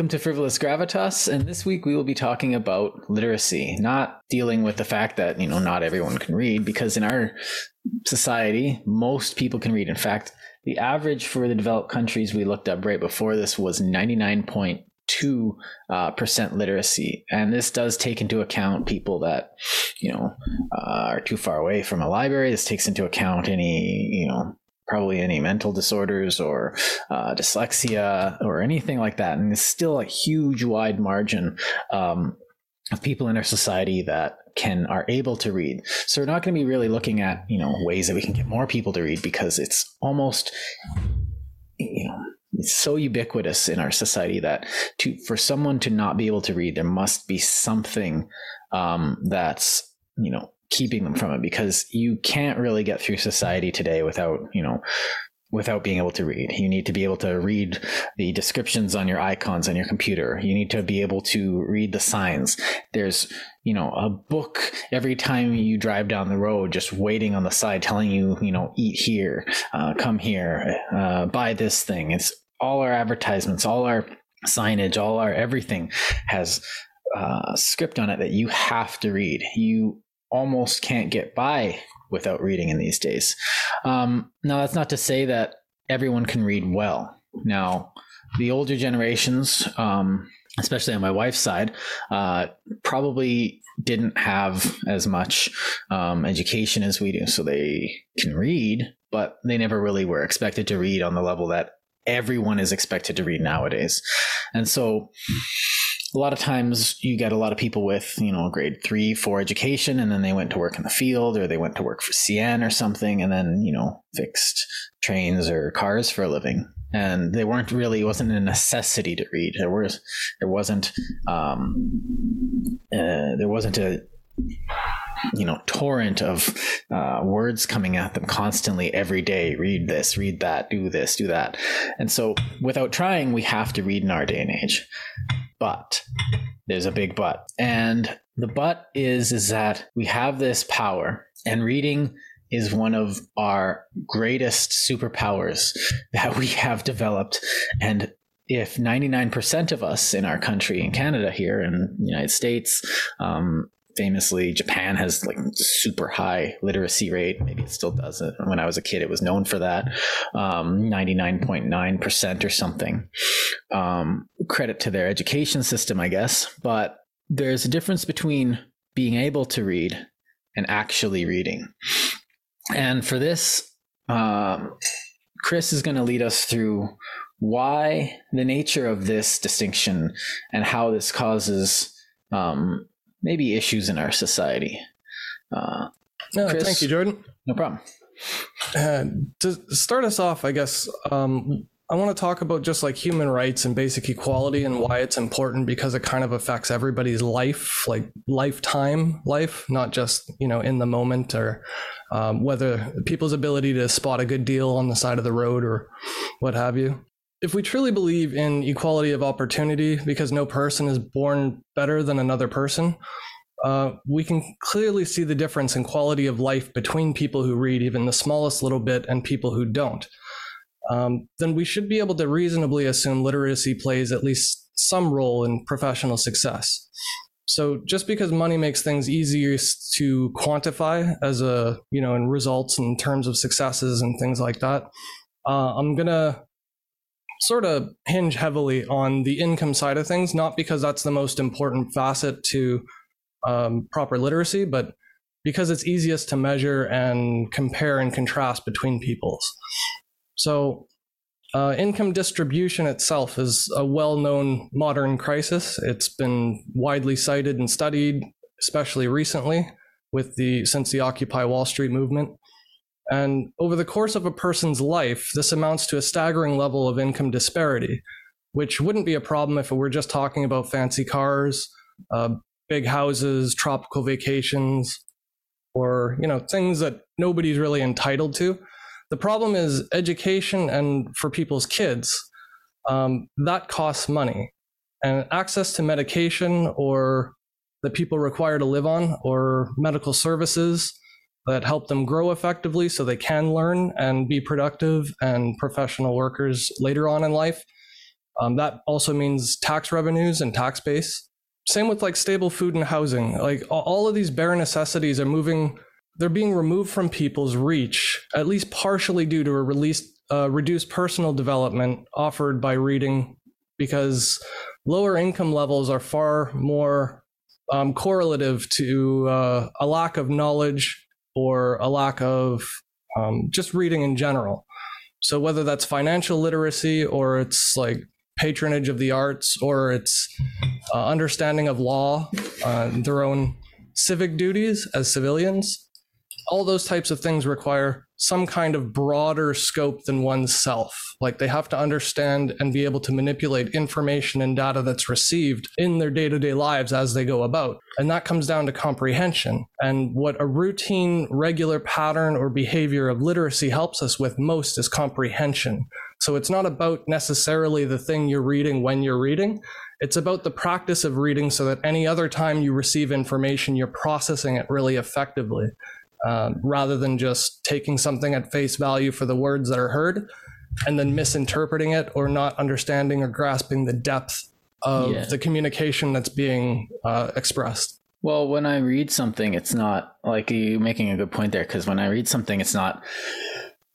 Welcome to Frivolous Gravitas. And this week we will be talking about literacy, not dealing with the fact that, you know, not everyone can read, because in our society, most people can read. In fact, the average for the developed countries we looked up right before this was 99.2 uh, percent literacy, and this does take into account people that you know uh, are too far away from a library. This takes into account any you know probably any mental disorders or uh, dyslexia or anything like that. And it's still a huge, wide margin um, of people in our society that can are able to read. So we're not going to be really looking at you know ways that we can get more people to read because it's almost you know it's so ubiquitous in our society that to for someone to not be able to read there must be something um, that's you know keeping them from it because you can't really get through society today without you know without being able to read. You need to be able to read the descriptions on your icons on your computer. You need to be able to read the signs. There's, you know, a book every time you drive down the road, just waiting on the side, telling you, you know, eat here, uh, come here, uh, buy this thing. It's all our advertisements, all our signage, all our everything has uh, script on it that you have to read. You almost can't get by without reading in these days. Um, now, that's not to say that everyone can read well. Now, the older generations, um, especially on my wife's side, uh, probably didn't have as much um, education as we do. So they can read, but they never really were expected to read on the level that everyone is expected to read nowadays. And so a lot of times you get a lot of people with, you know, grade three, four education, and then they went to work in the field or they went to work for CN or something, and then, you know, fixed trains or cars for a living. And they weren't really, it wasn't a necessity to read. There was, there wasn't, um, uh, there wasn't a, you know torrent of uh, words coming at them constantly every day read this read that do this do that and so without trying we have to read in our day and age but there's a big but and the but is is that we have this power and reading is one of our greatest superpowers that we have developed. And if 99% of us in our country in canada here in the united states um, famously japan has like super high literacy rate. Maybe it still does it when i was a kid it was known for that. Um, 99.9% or something. Um, credit to their education system i guess. But there's a difference between being able to read and actually reading. And for this um, chris is going to lead us through why the nature of this distinction and how this causes um, maybe issues in our society. Uh, no, Chris, thank you, Jordan. No problem. Uh, to start us off, I guess um, I want to talk about just like human rights and basic equality and why it's important because it kind of affects everybody's life, like lifetime life, not just you know in the moment or um, whether people's ability to spot a good deal on the side of the road or what have you if we truly believe in equality of opportunity because no person is born better than another person, uh, we can clearly see the difference in quality of life between people who read even the smallest little bit and people who don't. Um, then we should be able to reasonably assume literacy plays at least some role in professional success. So just because money makes things easier to quantify as a you know in results in terms of successes and things like that, uh, I'm gonna sort of hinge heavily on the income side of things, not because that's the most important facet to um, proper literacy, but because it's easiest to measure and compare and contrast between peoples. So, uh, income distribution itself is a well known modern crisis. It's been widely cited and studied, especially recently with the since the Occupy Wall Street movement. And over the course of a person's life, this amounts to a staggering level of income disparity, which wouldn't be a problem if were just talking about fancy cars, uh, big houses, tropical vacations, or you know things that nobody's really entitled to. The problem is education, and for people's kids, um, that costs money, and access to medication or that people require to live on, or medical services that help them grow effectively so they can learn and be productive and professional workers later on in life. Um, that also means tax revenues and tax base. Same with like stable food and housing. Like all of these bare necessities are moving, they're being removed from people's reach, at least partially due to a uh, reduced personal development offered by reading, because lower income levels are far more um, correlative to uh, a lack of knowledge or a lack of um, just reading in general. So whether that's financial literacy or it's like patronage of the arts or it's uh, understanding of law, uh, their own civic duties as civilians, all those types of things require some kind of broader scope than oneself. Like they have to understand and be able to manipulate information and data that's received in their day to day lives as they go about. And that comes down to comprehension. And what a routine, regular pattern or behavior of literacy helps us with most is comprehension. So it's not about necessarily the thing you're reading when you're reading. It's about the practice of reading so that any other time you receive information, you're processing it really effectively um, rather than just taking something at face value for the words that are heard and then misinterpreting it or not understanding or grasping the depth of yeah. the communication that's being uh, expressed. Well, when I read something, it's not like you making a good point there because when I read something, it's not,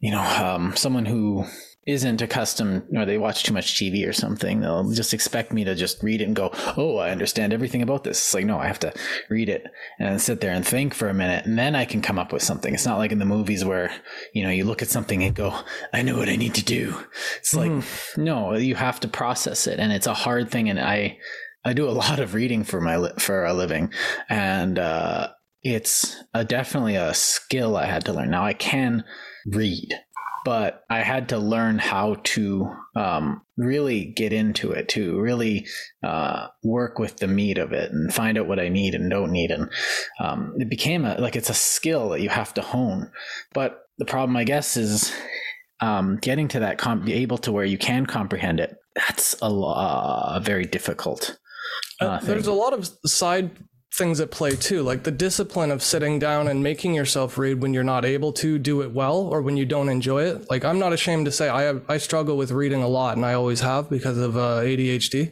you know, um, someone who isn't accustomed or they watch too much TV or something, they'll just expect me to just read it and go, Oh, I understand everything about this. It's like, no, I have to read it and sit there and think for a minute and then I can come up with something. It's not like in the movies where, you know, you look at something and go, I know what I need to do. It's like, mm. no, you have to process it and it's a hard thing. And I, I do a lot of reading for my, for a living and, uh, it's a, definitely a skill I had to learn. Now I can read but I had to learn how to um, really get into it, to really uh, work with the meat of it and find out what I need and don't need. And um, it became a, like it's a skill that you have to hone. But the problem, I guess, is um, getting to that, comp- able to where you can comprehend it. That's a uh, very difficult. Uh, uh, there's a lot of side things at play too, like the discipline of sitting down and making yourself read when you're not able to do it well or when you don't enjoy it. Like I'm not ashamed to say I have I struggle with reading a lot and I always have because of uh, ADHD.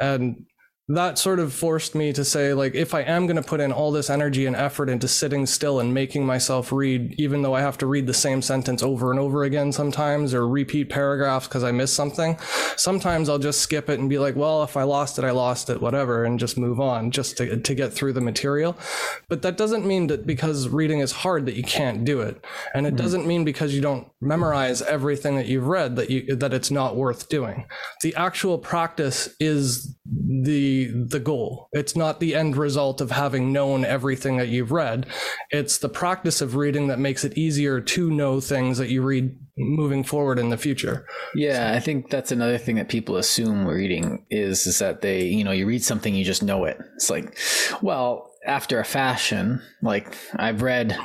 And that sort of forced me to say like if i am going to put in all this energy and effort into sitting still and making myself read even though i have to read the same sentence over and over again sometimes or repeat paragraphs because i missed something sometimes i'll just skip it and be like well if i lost it i lost it whatever and just move on just to, to get through the material. But that doesn't mean that because reading is hard that you can't do it. And it mm-hmm. doesn't mean because you don't memorize everything that you've read that you that it's not worth doing. The actual practice is the the goal. It's not the end result of having known everything that you've read. It's the practice of reading that makes it easier to know things that you read moving forward in the future. Yeah, I think that's another thing that people assume reading is is that they, you know, you read something you just know it. It's like, well, after a fashion, like I've read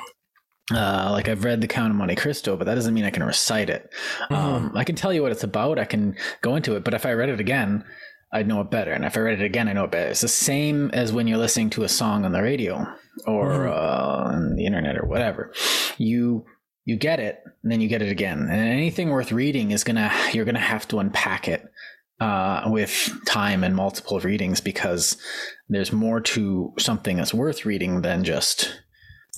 uh, like I've read The Count of Monte Cristo, but that doesn't mean I can recite it. Mm-hmm. Um, I can tell you what it's about. I can go into it, but if I read it again, I'd know it better. And if I read it again, I know it better. It's the same as when you're listening to a song on the radio or mm-hmm. uh, on the internet or whatever. You you get it, and then you get it again. And anything worth reading is gonna you're gonna have to unpack it uh, with time and multiple readings because there's more to something that's worth reading than just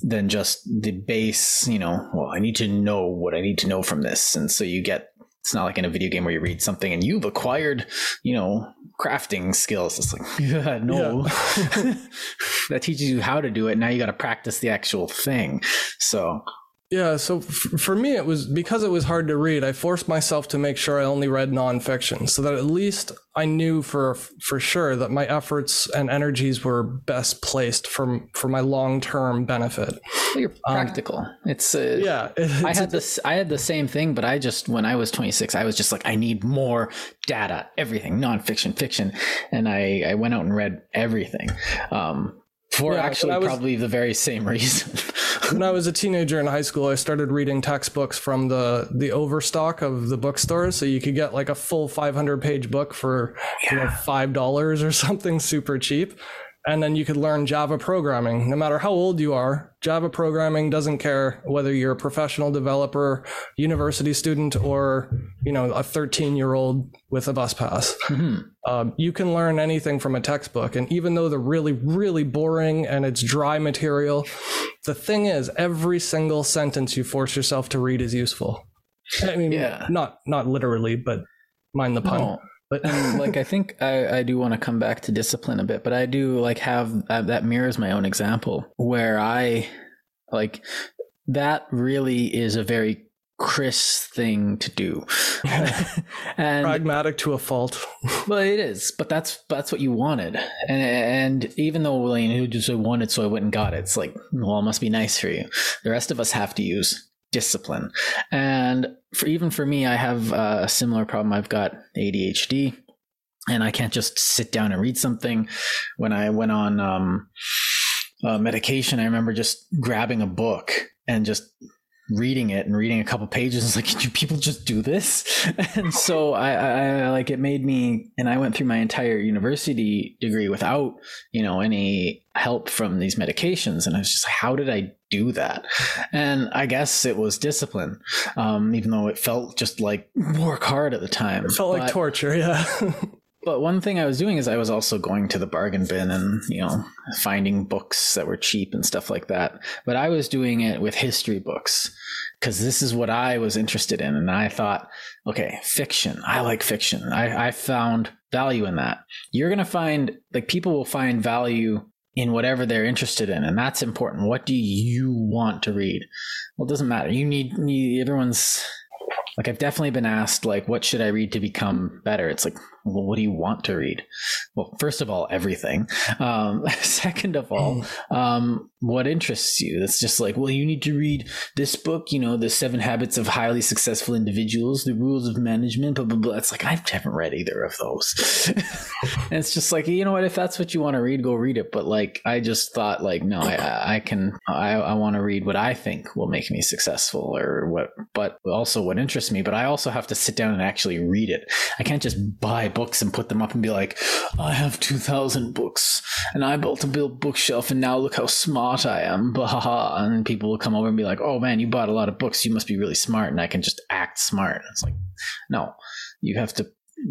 than just the base. You know, well, I need to know what I need to know from this, and so you get it's not like in a video game where you read something and you've acquired, you know, crafting skills. It's like, yeah, no, yeah. that teaches you how to do it. Now you got to practice the actual thing. So yeah, so f- for me, it was because it was hard to read. I forced myself to make sure I only read nonfiction, so that at least I knew for for sure that my efforts and energies were best placed for for my long term benefit. Well, you're um, practical. Um, it's uh, yeah. It's, I had this. I had the same thing, but I just when I was 26, I was just like, I need more data, everything, nonfiction, fiction, and I I went out and read everything. Um, for yeah, actually was, probably the very same reason. when I was a teenager in high school, I started reading textbooks from the the overstock of the bookstores, so you could get like a full 500 page book for yeah. you know five dollars or something super cheap. And then you could learn Java programming. No matter how old you are, Java programming doesn't care whether you're a professional developer, university student, or you know a 13 year old with a bus pass. Mm-hmm. Um, you can learn anything from a textbook, and even though they're really, really boring and it's dry material, the thing is, every single sentence you force yourself to read is useful. I mean, yeah. not not literally, but mind the pun. No. But and like I think I, I do want to come back to discipline a bit, but I do like have uh, that mirrors my own example where I like that really is a very Chris thing to do. and pragmatic to a fault. well, it is, but that's that's what you wanted. And and even though William who just wanted so I went and got it, it's like, well, it must be nice for you. The rest of us have to use discipline. And for even for me, I have a similar problem. I've got ADHD, and I can't just sit down and read something. When I went on um, uh, medication, I remember just grabbing a book and just reading it and reading a couple pages it's like you people just do this and so I, I like it made me and i went through my entire university degree without you know any help from these medications and i was just like how did i do that and i guess it was discipline um, even though it felt just like work hard at the time it felt but, like torture yeah But one thing I was doing is I was also going to the bargain bin and, you know, finding books that were cheap and stuff like that. But I was doing it with history books because this is what I was interested in. And I thought, okay, fiction. I like fiction. I, I found value in that. You're going to find, like, people will find value in whatever they're interested in. And that's important. What do you want to read? Well, it doesn't matter. You need, need everyone's like I've definitely been asked like what should I read to become better? It's like well, what do you want to read? Well, first of all, everything. Um, second of all, mm. um, what interests you? It's just like, well, you need to read this book, you know, The Seven Habits of Highly Successful Individuals, The Rules of Management, blah, blah, blah. It's like, I haven't read either of those. and it's just like, you know what? If that's what you want to read, go read it. But like, I just thought, like, no, I, I can, I, I want to read what I think will make me successful or what, but also what interests me. But I also have to sit down and actually read it. I can't just buy books and put them up and be like, I have 2,000 books and I built a build bookshelf and now look how smart I am. Bah, and people will come over and be like, oh man, you bought a lot of books. You must be really smart. And I can just act smart. It's like, no, you have to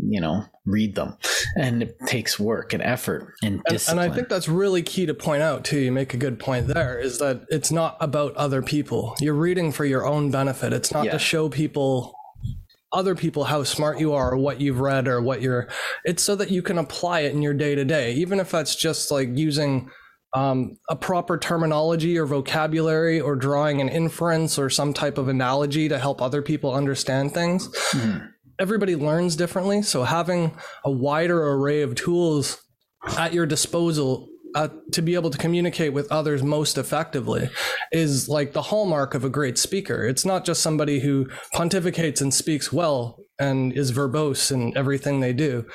you know read them and it takes work and effort and discipline. And, and, i think that's really key to point out too you make a good point there is that it's not about other people you're reading for your own benefit it's not yeah. to show people other people how smart you are or what you've read or what you're it's so that you can apply it in your day to day even if that's just like using um, a proper terminology or vocabulary or drawing an inference or some type of analogy to help other people understand things mm-hmm. everybody learns differently so having a wider array of tools at your disposal uh, to be able to communicate with others most effectively is like the hallmark of a great speaker. It's not just somebody who pontificates and speaks well and is verbose in everything they do.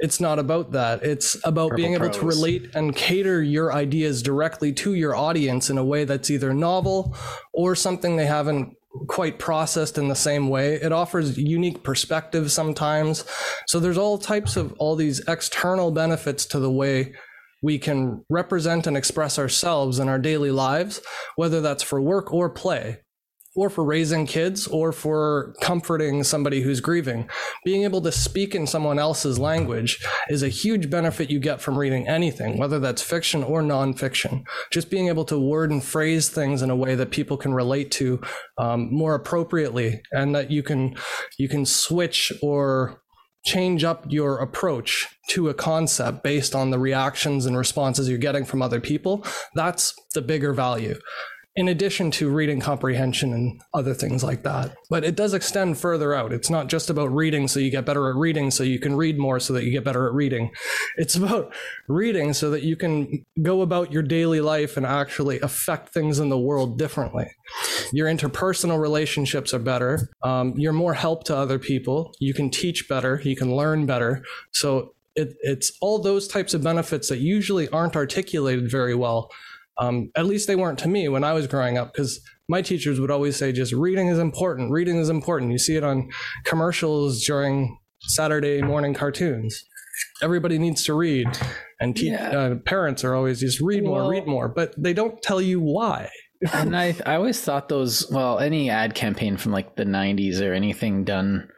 It's not about that. It's about Purple being able to relate and cater your ideas directly to your audience in a way that's either novel or something they haven't quite processed in the same way. It offers unique perspectives sometimes. So there's all types of all these external benefits to the way we can represent and express ourselves in our daily lives, whether that's for work or play, or for raising kids, or for comforting somebody who's grieving. Being able to speak in someone else's language is a huge benefit you get from reading anything, whether that's fiction or nonfiction. Just being able to word and phrase things in a way that people can relate to um, more appropriately, and that you can you can switch or change up your approach to a concept based on the reactions and responses you're getting from other people, that's the bigger value in addition to reading comprehension and other things like that. But it does extend further out. It's not just about reading so you get better at reading so you can read more so that you get better at reading. It's about reading so that you can go about your daily life and actually affect things in the world differently. Your interpersonal relationships are better. Um, you're more help to other people. You can teach better. You can learn better. So it, it's all those types of benefits that usually aren't articulated very well um, at least they weren't to me when I was growing up, because my teachers would always say, just reading is important. Reading is important. You see it on commercials during Saturday morning cartoons. everybody needs to read, and te- Yeah. uh, parents are always just read more, Well- read more, but they don't tell you why. and I, I always thought those well any ad campaign from like the 90s or anything done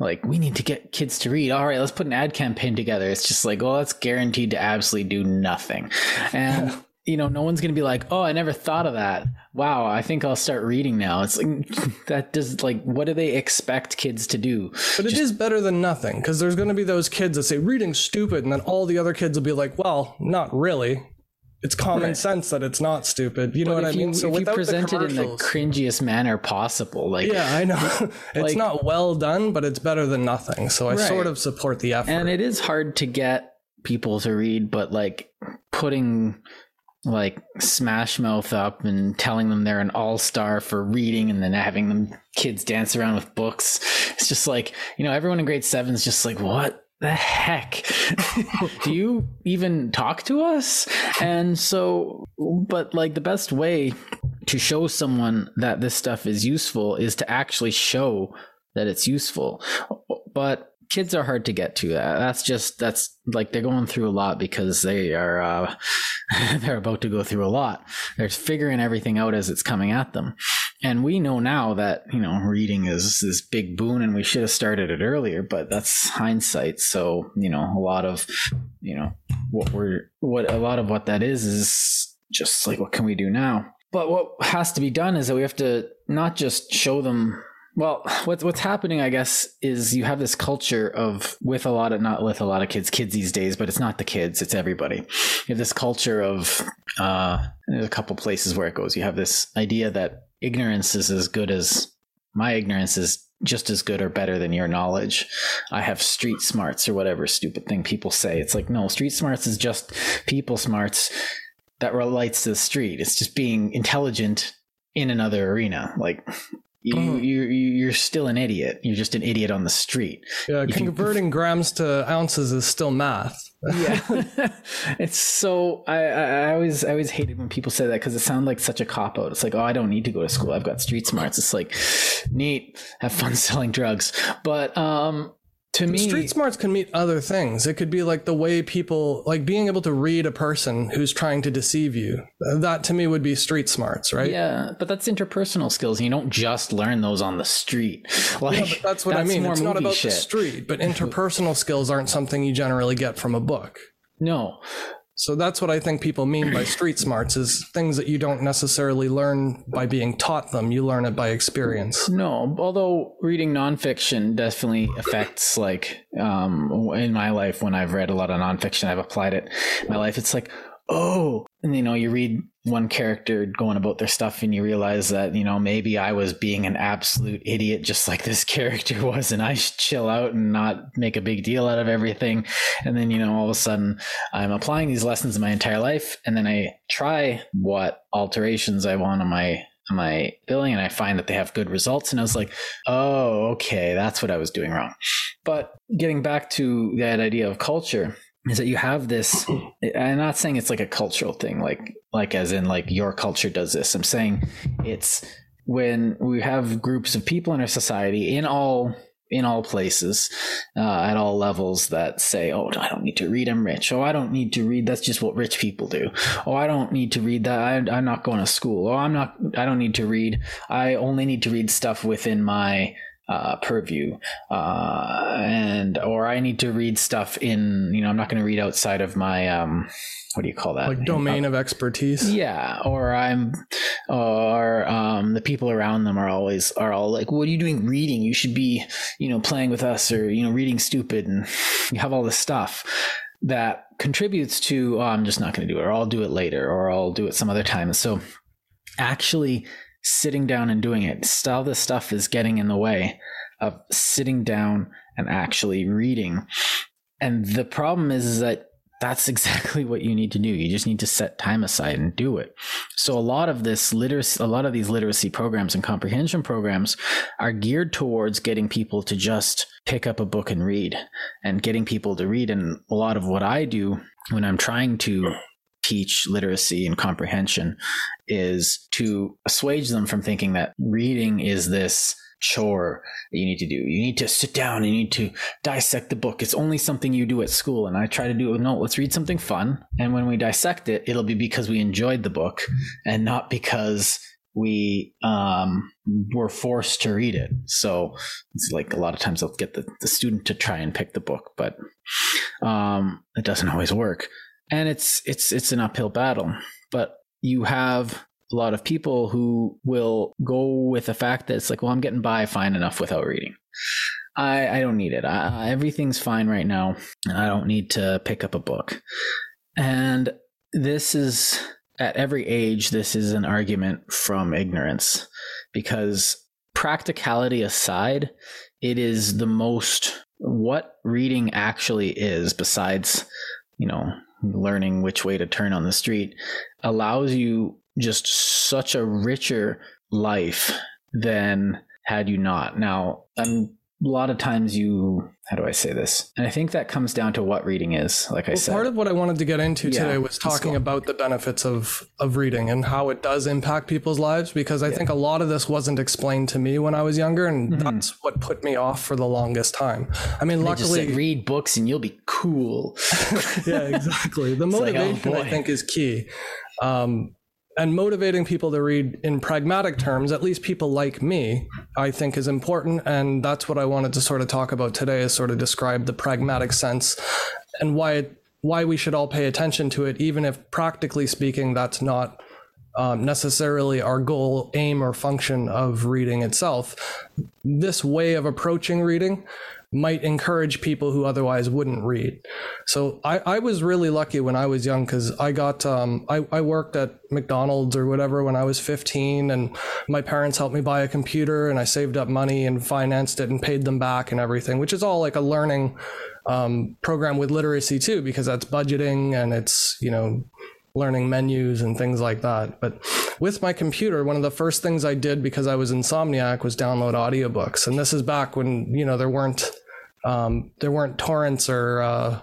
like we need to get kids to read all right let's put an ad campaign together it's just like oh that's guaranteed to absolutely do nothing and you know no one's gonna be like oh i never thought of that wow i think i'll start reading now it's like that does like what do they expect kids to do But it is better than nothing because there's going to be those kids that say reading's stupid, and then all the other kids will be like, "Well, not really. It's common Right. sense that it's not stupid." You know But what I mean? you, so if you present it in the cringiest manner possible like yeah, I know it's Like- not well done, but it's better than nothing. So I Right. sort of support the effort. and it is hard to get people to read but like putting like smash mouth up and telling them they're an all-star for reading and then having them kids dance around with books. It's just like you know everyone in grade seven is just like what the heck? Do you even talk to us? And so but like the best way to show someone that this stuff is useful is to actually show that it's useful. But kids are hard to get to. That that's just that's like they're going through a lot because they are uh they're about to go through a lot. They're figuring everything out as it's coming at them. And we know now that you know reading is this big boon and we should have started it earlier but that's hindsight. So you know a lot of you know what we're what a lot of what that is is just like what can we do now? But what has to be done is that we have to not just show them well, what's what's happening, I guess, is you have this culture of with a lot of not with a lot of kids, kids these days, but it's not the kids, it's everybody. You have this culture of uh, there's a couple places where it goes. You have this idea that ignorance is as good as my ignorance is just as good or better than your knowledge. I have street smarts or whatever stupid thing people say. It's like no, street smarts is just people smarts that relates to the street. It's just being intelligent in another arena. Like you, Mhm. you, you you're still an idiot. You're just an idiot on the street. yeah, you- converting grams to ounces is still math. Yeah, it's so I, I I always I always hated when people say that because it sounds like such a cop out. It's like oh I don't need to go to school. I've got street smarts. It's like neat, have fun selling drugs. But um, to me, Street smarts can mean other things. It could be like the way people, like being able to read a person who's trying to deceive you. That to me would be street smarts, right? yeah, but that's interpersonal skills. You don't just learn those on the street. Like Yeah, but that's what I mean. It's not about shit. the street, but interpersonal skills aren't something you generally get from a book. No, So that's what I think people mean by street smarts is things that you don't necessarily learn by being taught them. You learn it by experience. No, although reading nonfiction definitely affects like um in my life when I've read a lot of nonfiction, I've applied it in my life. It's like, oh, you know, you read one character going about their stuff and you realize that, you know, maybe I was being an absolute idiot just like this character was, and I should chill out and not make a big deal out of everything. And then, you know, all of a sudden I'm applying these lessons in my entire life, and then I try what alterations I want on my on my billing and I find that they have good results. And I was like, oh, okay, that's what I was doing wrong. But getting back to that idea of culture is that you have this I'm not saying it's like a cultural thing, like like as in like your culture does this. I'm saying it's when we have groups of people in our society in all in all places uh, at all levels that say oh i don't need to read i'm rich. Oh i don't need to read. That's just what rich people do. Oh i don't need to read that. I, i'm not going to school. Oh i'm not i don't need to read. I only need to read stuff within my uh, purview uh, and or i need to read stuff in you know i'm not going to read outside of my um what do you call that Like domain of expertise. yeah, or I'm, or um, the people around them are always are all like, "What are you doing reading? You should be, you know, playing with us, or you know, reading stupid." And you have all this stuff that contributes to, "Oh, I'm just not going to do it," or "I'll do it later," or "I'll do it some other time." And so, actually sitting down and doing it, all this stuff is getting in the way of sitting down and actually reading. And the problem is, is that that's exactly what you need to do. You just need to set time aside and do it. So a lot of this literacy, a lot of these literacy programs and comprehension programs are geared towards getting people to just pick up a book and read and getting people to read. And a lot of what I do when I'm trying to teach literacy and comprehension is to assuage them from thinking that reading is this chore that you need to do. You need to sit down. You need to dissect the book. It's only something you do at school. And I try to do no. Let's read something fun. And when we dissect it, it'll be because we enjoyed the book and not because we um, were forced to read it. So it's like a lot of times I'll get the, the student to try and pick the book, but um, it doesn't always work. And it's it's it's an uphill battle. But you have a lot of people who will go with the fact that it's like, well, I'm getting by fine enough without reading. I, I don't need it. I, everything's fine right now. I don't need to pick up a book. And this is at every age, this is an argument from ignorance because practicality aside, it is the most what reading actually is, besides, you know, learning which way to turn on the street, allows you just such a richer life than had you not. Now, I'm a lot of times you how do i say this? And i think that comes down to what reading is like i said. part of what i wanted to get into yeah, today was talking about the benefits of of reading and how it does impact people's lives because i yeah. think a lot of this wasn't explained to me when i was younger and mm-hmm. that's what put me off for the longest time. I mean they luckily said, read books and you'll be cool. Yeah exactly. The motivation like, oh, i think is key. Um, and motivating people to read in pragmatic terms, at least people like me, I think is important. And that's what I wanted to sort of talk about today is sort of describe the pragmatic sense and why it, why we should all pay attention to it, even if practically speaking, that's not um, necessarily our goal, aim, or function of reading itself. This way of approaching reading might encourage people who otherwise wouldn't read. So I, I was really lucky when I was young because I got um, I, I worked at McDonald's or whatever when I was 15 and my parents helped me buy a computer and I saved up money and financed it and paid them back and everything, which is all like a learning um, program with literacy too because that's budgeting and it's you know learning menus and things like that. But with my computer, one of the first things I did because I was insomniac was download audiobooks. And this is back when, you know, there weren't um, there weren't torrents or uh,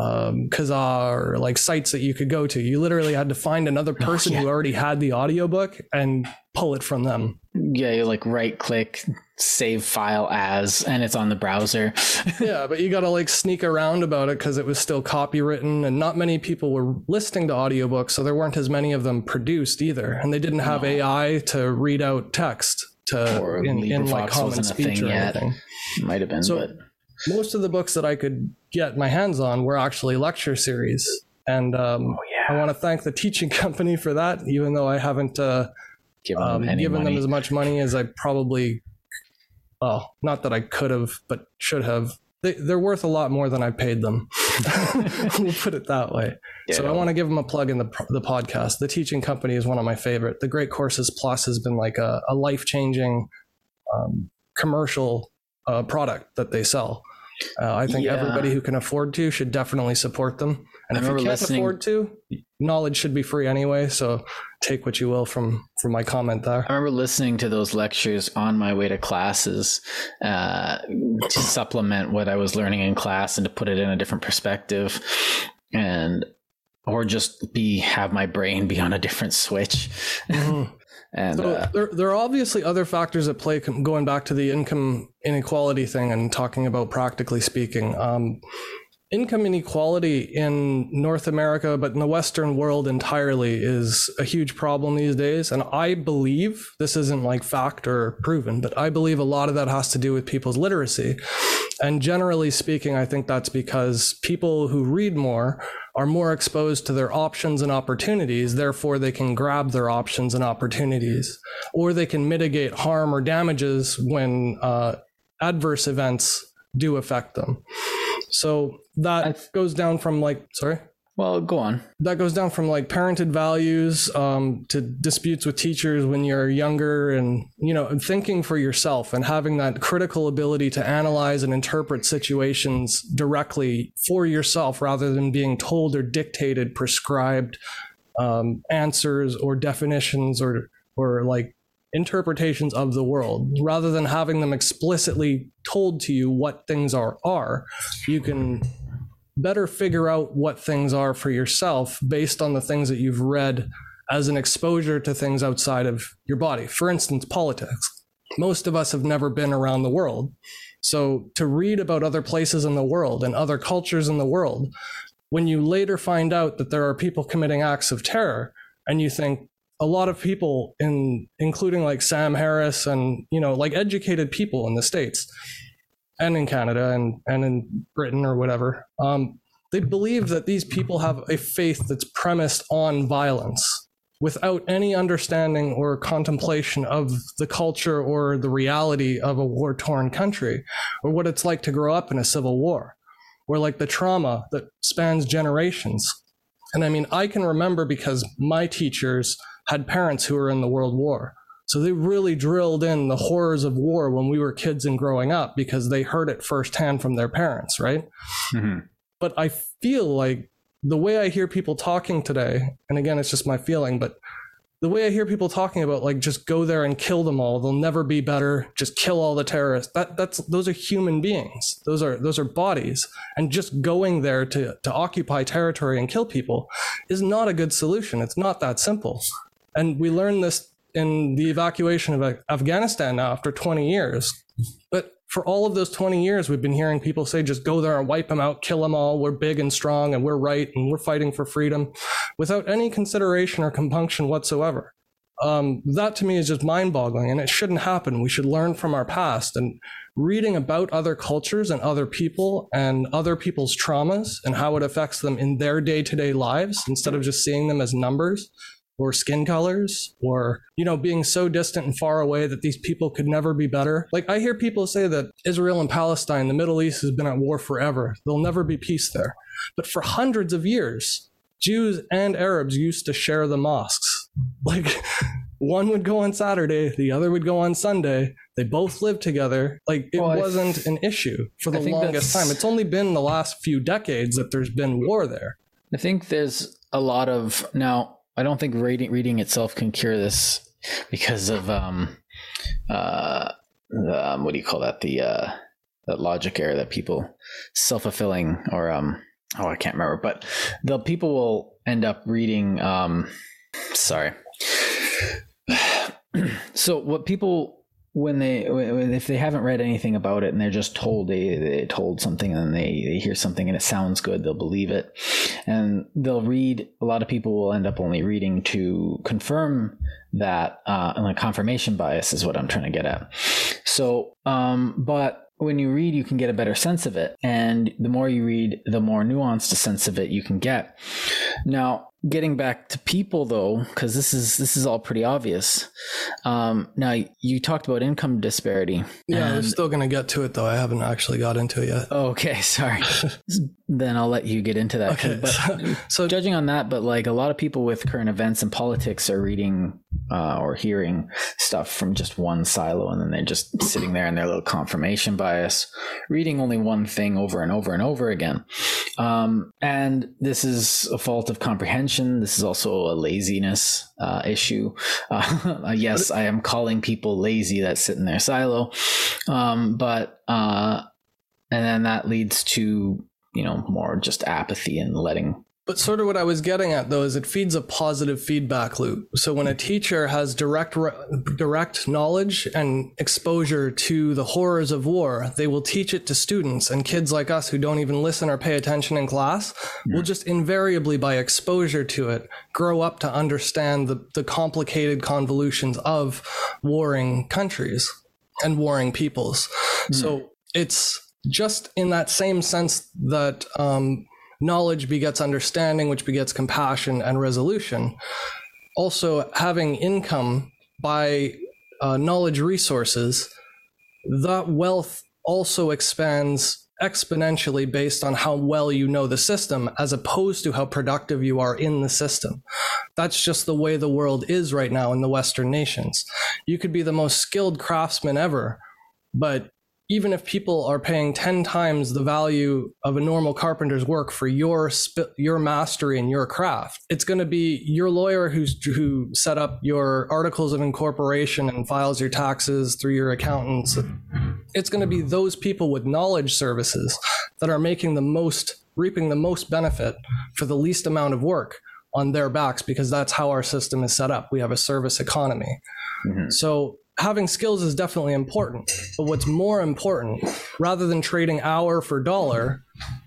um, Kazaa or like sites that you could go to. You literally had to find another oh, person oh, yeah. who already had the audiobook and pull it from them. Yeah, you like right click, save file as, and it's on the browser. yeah, but you got to like sneak around about it because it was still copywritten and not many people were listening to audiobooks. So there weren't as many of them produced either. And they didn't have. AI to read out text to or in, in like common speech or anything. Might have been, so, but most of the books that I could get my hands on were actually lecture series. And um, oh, yeah. I want to thank the teaching company for that, even though I haven't uh, given, um, them, given them, as much money as I probably, well, not that I could have, but should have. They, are worth a lot more than I paid them. we'll put it that way. Yeah. So I want to give them a plug in the, the podcast. The teaching company is one of my favorite. The Great Courses Plus has been like a, a life changing um, commercial uh, product that they sell. Uh, I think yeah. everybody who can afford to should definitely support them. And I if you can't listening... afford to, knowledge should be free anyway. So take what you will from from my comment there. I remember listening to those lectures on my way to classes uh, to supplement what I was learning in class and to put it in a different perspective, and or just be have my brain be on a different switch. Mm-hmm. And so uh, there, there are obviously other factors at play. Going back to the income inequality thing and talking about practically speaking, um, income inequality in North America, but in the Western world entirely, is a huge problem these days. And I believe this isn't like fact or proven, but I believe a lot of that has to do with people's literacy. And generally speaking, I think that's because people who read more are more exposed to their options and opportunities. Therefore, they can grab their options and opportunities, or they can mitigate harm or damages when uh, adverse events do affect them. So that I've, goes down from like, sorry. Well, go on. That goes down from like parented values um, to disputes with teachers when you're younger, and you know, thinking for yourself and having that critical ability to analyze and interpret situations directly for yourself, rather than being told or dictated, prescribed um, answers or definitions or or like interpretations of the world rather than having them explicitly told to you what things are are you can better figure out what things are for yourself based on the things that you've read as an exposure to things outside of your body for instance politics most of us have never been around the world. So to read about other places in the world and other cultures in the world, when you later find out that there are people committing acts of terror, and you think a lot of people in including like Sam Harris and you know like educated people in the states and in Canada and and in Britain or whatever, um, they believe that these people have a faith that's premised on violence without any understanding or contemplation of the culture or the reality of a war torn country or what it's like to grow up in a civil war or like the trauma that spans generations. And I mean, I can remember because my teachers had parents who were in the World War. So they really drilled in the horrors of war when we were kids and growing up because they heard it firsthand from their parents, right? Mm-hmm. But I feel like the way I hear people talking today, and again, it's just my feeling, but the way I hear people talking about like just go there and kill them all, they'll never be better, just kill all the terrorists. That that's those are human beings. Those are those are bodies. And just going there to to occupy territory and kill people is not a good solution. It's not that simple. And we learned this in the evacuation of Afghanistan now after 20 years. But for all of those 20 years, we've been hearing people say, just go there and wipe them out, kill them all. We're big and strong and we're right and we're fighting for freedom without any consideration or compunction whatsoever. Um, that to me is just mind boggling and it shouldn't happen. We should learn from our past and reading about other cultures and other people and other people's traumas and how it affects them in their day to day lives instead of just seeing them as numbers or skin colors or you know being so distant and far away that these people could never be better. Like i hear people say that israel and palestine the middle east has been at war forever. There'll never be peace there. But for hundreds of years jews and arabs used to share the mosques. Like one would go on saturday the other would go on sunday. They both lived together. Like it well, wasn't an issue for the longest time. It's only been the last few decades that there's been war there. I think there's a lot of now I don't think reading reading itself can cure this because of um uh um, what do you call that? The uh that logic error that people self fulfilling or um oh I can't remember but the people will end up reading um sorry. So what people when they if they haven't read anything about it and they're just told they they told something and they they hear something and it sounds good they'll believe it and they'll read a lot of people will end up only reading to confirm that uh and like confirmation bias is what i'm trying to get at so um but when you read, you can get a better sense of it. And the more you read, the more nuanced a sense of it you can get. Now, getting back to people though because this is this is all pretty obvious. Um, now you talked about income disparity. Yeah and... i'm still gonna get to it though. I haven't actually got into it yet. Okay sorry. Then i'll let you get into that okay. but so judging on that but like a lot of people with current events and politics are reading uh, or hearing stuff from just one silo and then they're just sitting there in their little confirmation bias reading only one thing over and over and over again. Um, and this is a fault of comprehension This is also a laziness uh, issue. Uh, yes, I am calling people lazy that sit in their silo, um, but uh, and then that leads to you know more just apathy and letting but sort of what I was getting at though is it feeds a positive feedback loop. So when a teacher has direct direct knowledge and exposure to the horrors of war, they will teach it to students and kids like us who don't even listen or pay attention in class yeah. will just invariably by exposure to it grow up to understand the, the complicated convolutions of warring countries and warring peoples. Mm. So it's just in that same sense that um, knowledge begets understanding, which begets compassion and resolution. Also, having income by uh, knowledge resources, that wealth also expands exponentially based on how well you know the system as opposed to how productive you are in the system. That's just the way the world is right now in the Western nations. You could be the most skilled craftsman ever, but even if people are paying 10 times the value of a normal carpenter's work for your sp- your mastery and your craft it's going to be your lawyer who's who set up your articles of incorporation and files your taxes through your accountants. It's going to be those people with knowledge services that are making the most reaping the most benefit for the least amount of work on their backs because that's how our system is set up. We have a service economy. Mm-hmm. so having skills is definitely important. But what's more important, rather than trading hour for dollar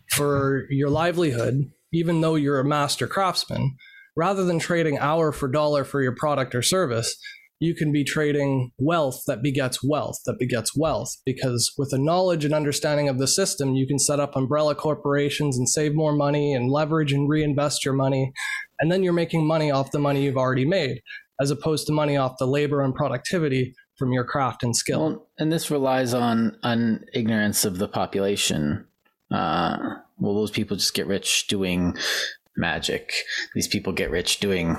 for your livelihood, even though you're a master craftsman, rather than trading hour for dollar for your product or service, you can be trading wealth that begets wealth that begets wealth because with the knowledge and understanding of the system you can set up umbrella corporations and save more money and leverage and reinvest your money and then you're making money off the money you've already made as opposed to money off the labor and productivity from your craft and skill well, and this relies on on ignorance of the population uh, well those people just get rich doing magic. These people get rich doing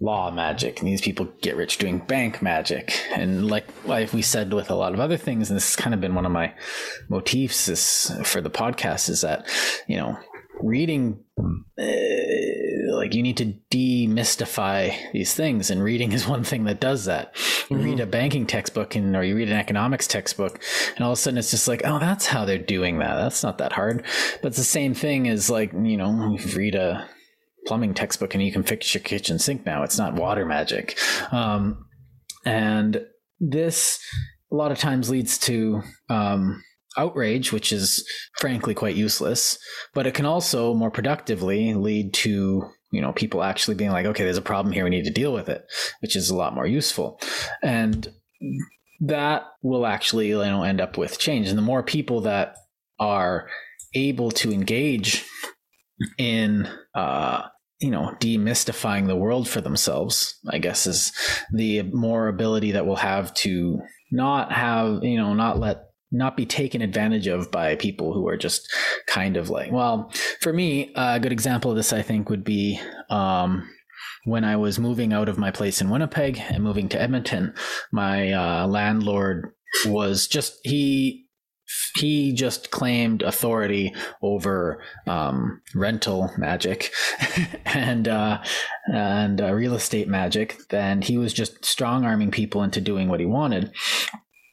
law magic, and these people get rich doing bank magic. And like like we said with a lot of other things, and this has kind of been one of my motifs is, for the podcast is that you know reading. Uh, like you need to demystify these things and reading is one thing that does that you mm-hmm. read a banking textbook and or you read an economics textbook and all of a sudden it's just like oh that's how they're doing that that's not that hard but it's the same thing as like you know you read a plumbing textbook and you can fix your kitchen sink now it's not water magic um, and this a lot of times leads to um, outrage, which is frankly quite useless, but it can also more productively lead to you know people actually being like okay there's a problem here we need to deal with it which is a lot more useful. And that will actually you know end up with change. And the more people that are able to engage in uh you know demystifying the world for themselves i guess is the more ability that we'll have to not have you know not let not be taken advantage of by people who are just kind of like, well, for me, a good example of this, I think, would be um, when I was moving out of my place in Winnipeg and moving to Edmonton. My uh, landlord was just, he, he just claimed authority over um, rental magic and uh, and uh, real estate magic. Then he was just strong arming people into doing what he wanted.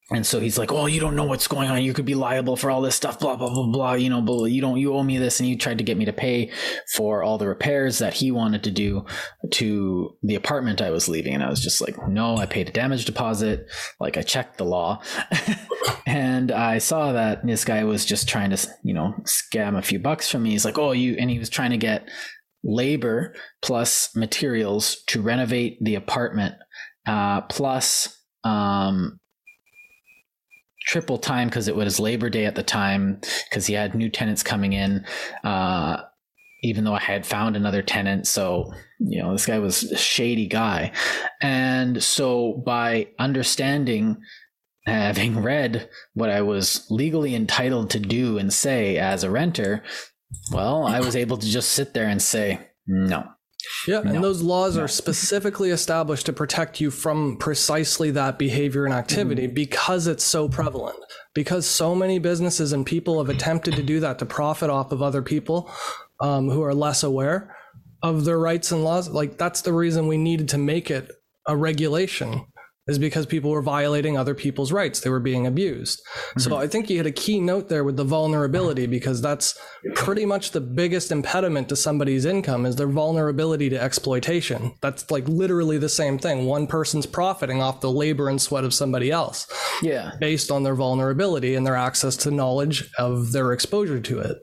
And so he's like, "Oh, you don't know what's going on. You could be liable for all this stuff. Blah blah blah blah. You know, blah, you don't. You owe me this." And he tried to get me to pay for all the repairs that he wanted to do to the apartment I was leaving. And I was just like, "No, I paid a damage deposit. Like I checked the law, and I saw that this guy was just trying to, you know, scam a few bucks from me. He's like, "Oh, you," and he was trying to get labor plus materials to renovate the apartment, uh, plus um, triple time because it was Labor Day at the time because he had new tenants coming in. Uh, even though I had found another tenant, so you know this guy was a shady guy, and so by understanding having read what I was legally entitled to do and say as a renter, well, I was able to just sit there and say, no, yeah, no. and those laws no. are specifically established to protect you from precisely that behavior and activity mm-hmm. because it's so prevalent. Because so many businesses and people have attempted to do that to profit off of other people um, who are less aware of their rights and laws. Like that's the reason we needed to make it a regulation is because people were violating other people's rights. They were being abused. Mm-hmm. So I think you hit a key note there with the vulnerability because that's pretty much the biggest impediment to somebody's income is their vulnerability to exploitation. That's like literally the same thing. One person's profiting off the labor and sweat of somebody else. Yeah. Based on their vulnerability and their access to knowledge of their exposure to it.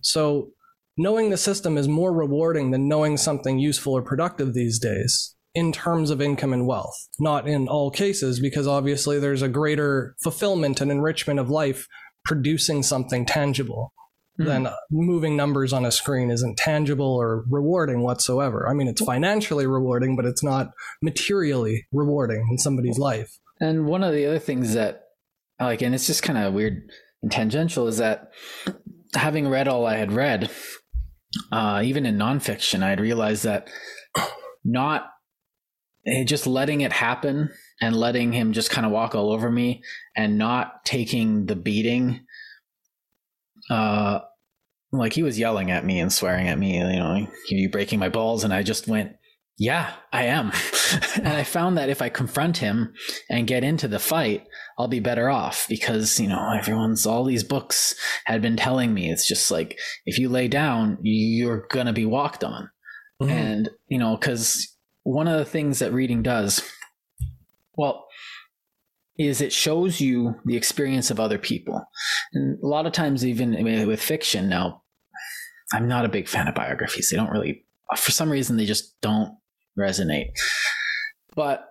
So knowing the system is more rewarding than knowing something useful or productive these days in terms of income and wealth, not in all cases, because obviously there's a greater fulfillment and enrichment of life producing something tangible mm. than moving numbers on a screen isn't tangible or rewarding whatsoever. I mean, it's financially rewarding, but it's not materially rewarding in somebody's life. And one of the other things that I like, and it's just kind of weird and tangential, is that having read all I had read, uh, even in nonfiction, I had realized that not just letting it happen and letting him just kind of walk all over me and not taking the beating uh like he was yelling at me and swearing at me you know you breaking my balls? And i just went yeah i am. And i found that if i confront him and get into the fight i'll be better off because you know everyone's all these books had been telling me it's just like if you lay down you're gonna be walked on. Mm-hmm. and you know because one of the things that reading does, well, is it shows you the experience of other people. And a lot of times, even with fiction, now, I'm not a big fan of biographies. They don't really, for some reason, they just don't resonate. But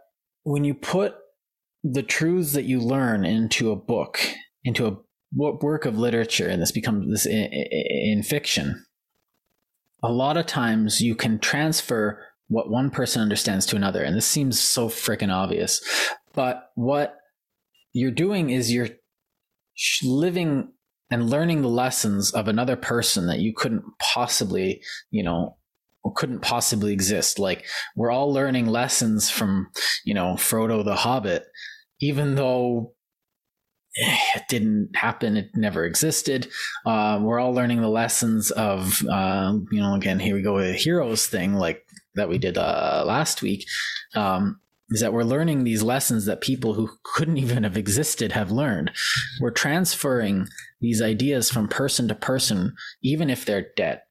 when you put the truths that you learn into a book, into a work of literature, and this becomes this in, in fiction, a lot of times you can transfer what one person understands to another. And this seems so freaking obvious. But what you're doing is you're living and learning the lessons of another person that you couldn't possibly, you know, couldn't possibly exist. Like we're all learning lessons from, you know, Frodo the Hobbit, even though it didn't happen. It never existed. Uh, we're all learning the lessons of, uh, you know, again, here we go with a heroes thing like that we did uh, last week. Um, is that we're learning these lessons that people who couldn't even have existed have learned. We're transferring these ideas from person to person, even if they're dead.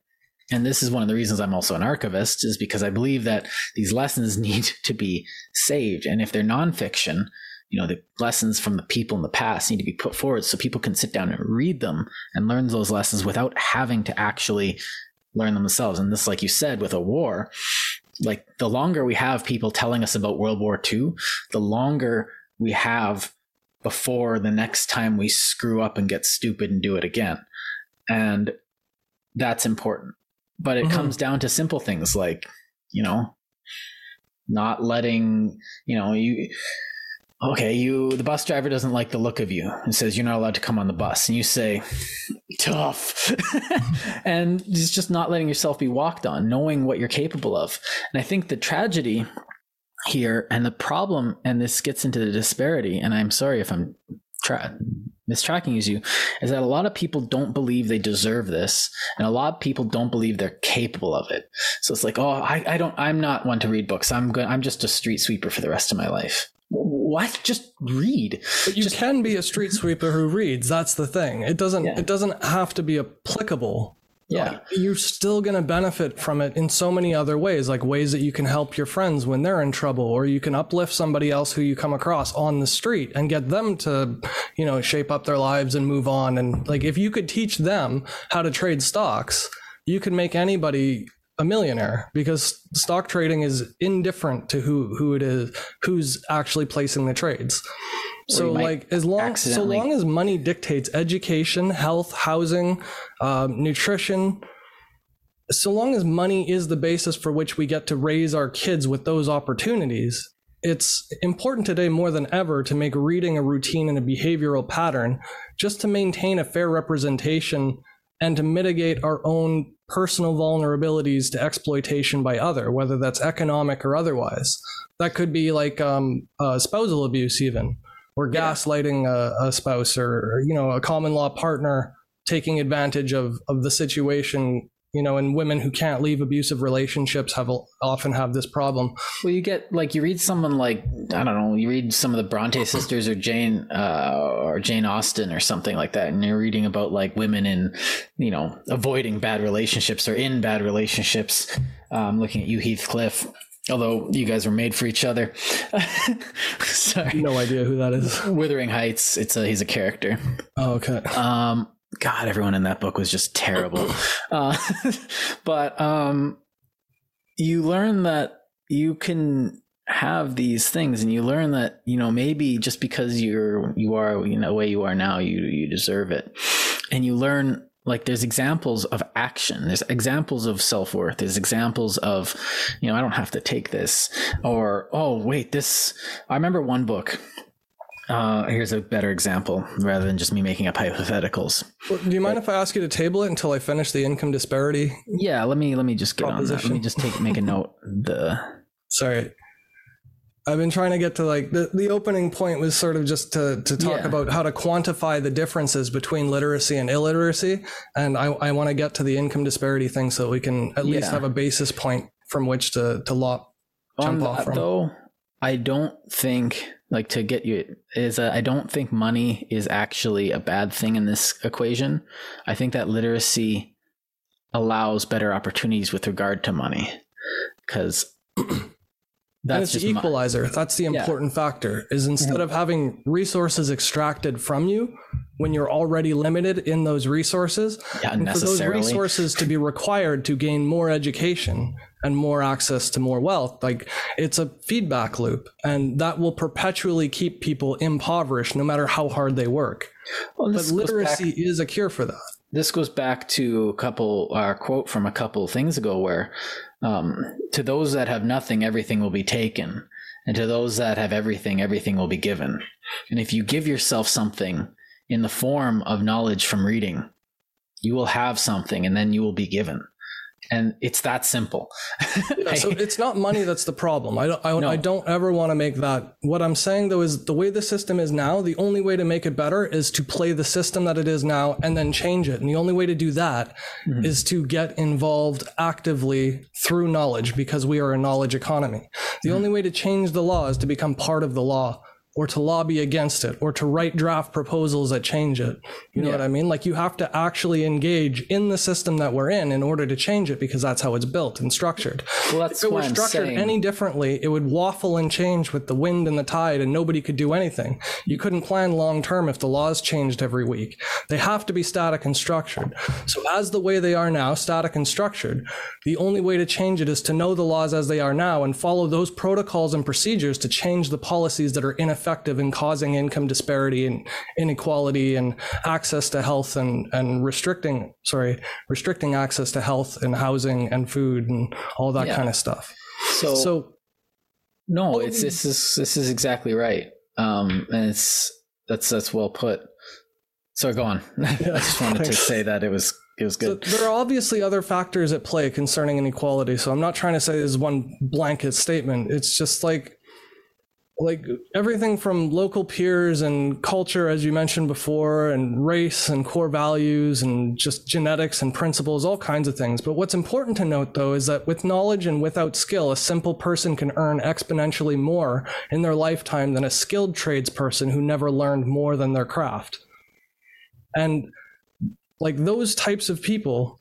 And this is one of the reasons I'm also an archivist, is because I believe that these lessons need to be saved. And if they're nonfiction, you know, the lessons from the people in the past need to be put forward so people can sit down and read them and learn those lessons without having to actually learn them themselves. And this, like you said, with a war, like the longer we have people telling us about World War II, the longer we have before the next time we screw up and get stupid and do it again. And that's important. But it mm-hmm. comes down to simple things like, you know, not letting, you know, you okay, you the bus driver doesn't like the look of you and says you're not allowed to come on the bus, and you say, tough, and it's just not letting yourself be walked on, knowing what you're capable of. And I think the tragedy here and the problem, and this gets into the disparity, and I'm sorry if I'm tra- mistracking you, is that a lot of people don't believe they deserve this, and a lot of people don't believe they're capable of it. So it's like, oh, I, I don't, I'm not one to read books. I'm good. I'm just a street sweeper for the rest of my life what? Just read. But you just, can be a street sweeper who reads that's the thing. It doesn't yeah. it doesn't have to be applicable. Yeah. Like, you're still going to benefit from it in so many other ways like ways that you can help your friends when they're in trouble or you can uplift somebody else who you come across on the street and get them to you know shape up their lives and move on. And like if you could teach them how to trade stocks you could make anybody a millionaire because stock trading is indifferent to who who it is who's actually placing the trades. so like as long so long as money dictates education, health, housing, um, nutrition, so long as money is the basis for which we get to raise our kids with those opportunities, it's important today more than ever to make reading a routine and a behavioral pattern just to maintain a fair representation and to mitigate our own personal vulnerabilities to exploitation by other, whether that's economic or otherwise. That could be like um, uh, spousal abuse, even, or gaslighting a, a spouse, or you know, a common law partner taking advantage of of the situation you know, and women who can't leave abusive relationships have often have this problem. Well, you get like you read someone like I don't know, you read some of the Bronte sisters or Jane uh, or Jane Austen or something like that, and you're reading about like women in, you know, avoiding bad relationships or in bad relationships. Um, looking at you, Heathcliff. Although you guys were made for each other. Sorry. No idea who that is. Wuthering Heights. It's a he's a character. Oh, okay. Um, God, everyone in that book was just terrible. uh, but um, you learn that you can have these things, and you learn that you know maybe just because you're you are you know the way you are now, you you deserve it, and you learn like there's examples of action. There's examples of self-worth. There's examples of you know i don't have to take this. Or oh wait this i remember one book uh, here's a better example rather than just me making up hypotheticals. Well, do you mind but, if I ask you to table it until I finish the income disparity? Yeah, let me let me just get on that. Let me just take make a note. The sorry, I've been trying to get to like the, the opening point was sort of just to, to talk yeah. about how to quantify the differences between literacy and illiteracy. And I, I want to get to the income disparity thing so we can at least have a basis point from which to, to lop, jump on off that, from. Though, I don't think like to get you is I don't think money is actually a bad thing in this equation. I think that literacy allows better opportunities with regard to money because that's the equalizer. That's the important yeah. factor. Is instead mm-hmm. of having resources extracted from you when you're already limited in those resources, yeah, for those resources to be required to gain more education and more access to more wealth, like it's a feedback loop, and that will perpetually keep people impoverished no matter how hard they work. Well, but literacy back... is a cure for that. This goes back to a couple uh, quote from a couple things ago where um, to those that have nothing everything will be taken. And to those that have everything everything will be given. And if you give yourself something in the form of knowledge from reading you will have something and then you will be given and it's that simple. yeah, so it's not money that's the problem. I don't. I, no. I don't ever want to make that. What I'm saying though is the way the system is now. The only way to make it better is to play the system that it is now and then change it. And the only way to do that mm-hmm. is to get involved actively through knowledge because we are a knowledge economy. The mm-hmm. only way to change the law is to become part of the law or to lobby against it or to write draft proposals that change it. You know yeah. what I mean? Like you have to actually engage in the system that we're in in order to change it because that's how it's built and structured. Well, that's if it were structured any differently, it would waffle and change with the wind and the tide and nobody could do anything. You couldn't plan long term if the laws changed every week. They have to be static and structured. So as the way they are now, static and structured, the only way to change it is to know the laws as they are now and follow those protocols and procedures to change the policies that are ineffective effective in causing income disparity and inequality and access to health and, and restricting, sorry, restricting access to health and housing and food and all that yeah. kind of stuff. So, so no, it's, this is, this is exactly right. Um, and it's, that's, that's well put. So go on. I just wanted to say that it was it was good. So there are obviously other factors at play concerning inequality. So I'm not trying to say this is one blanket statement. It's just like like everything from local peers and culture, as you mentioned before, and race and core values and just genetics and principles, all kinds of things. But what's important to note though is that with knowledge and without skill, a simple person can earn exponentially more in their lifetime than a skilled tradesperson who never learned more than their craft. And like those types of people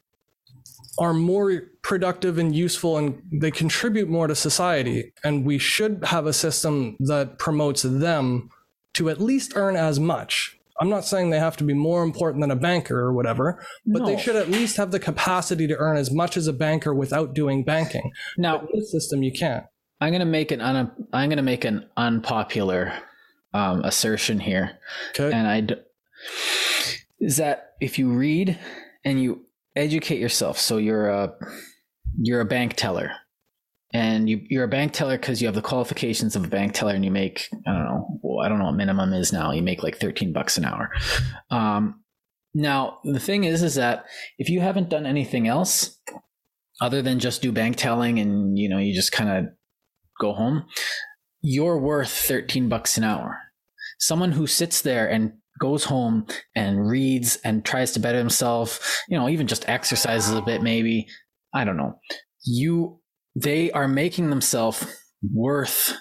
are more productive and useful and they contribute more to society. And we should have a system that promotes them to at least earn as much. I'm not saying they have to be more important than a banker or whatever, but no. they should at least have the capacity to earn as much as a banker without doing banking. Now, this system, you can't. I'm going to make an un- I'm going to make an unpopular um, assertion here, okay. and I d- is that if you read and you educate yourself. So you're a you're a bank teller, and you you're a bank teller because you have the qualifications of a bank teller, and you make I don't know well, I don't know what minimum is now. You make like thirteen bucks an hour. Um, now the thing is, is that if you haven't done anything else other than just do bank telling, and you know you just kind of go home, you're worth thirteen bucks an hour. Someone who sits there and goes home and reads and tries to better himself, you know, even just exercises a bit, maybe. I don't know. You, they are making themselves worth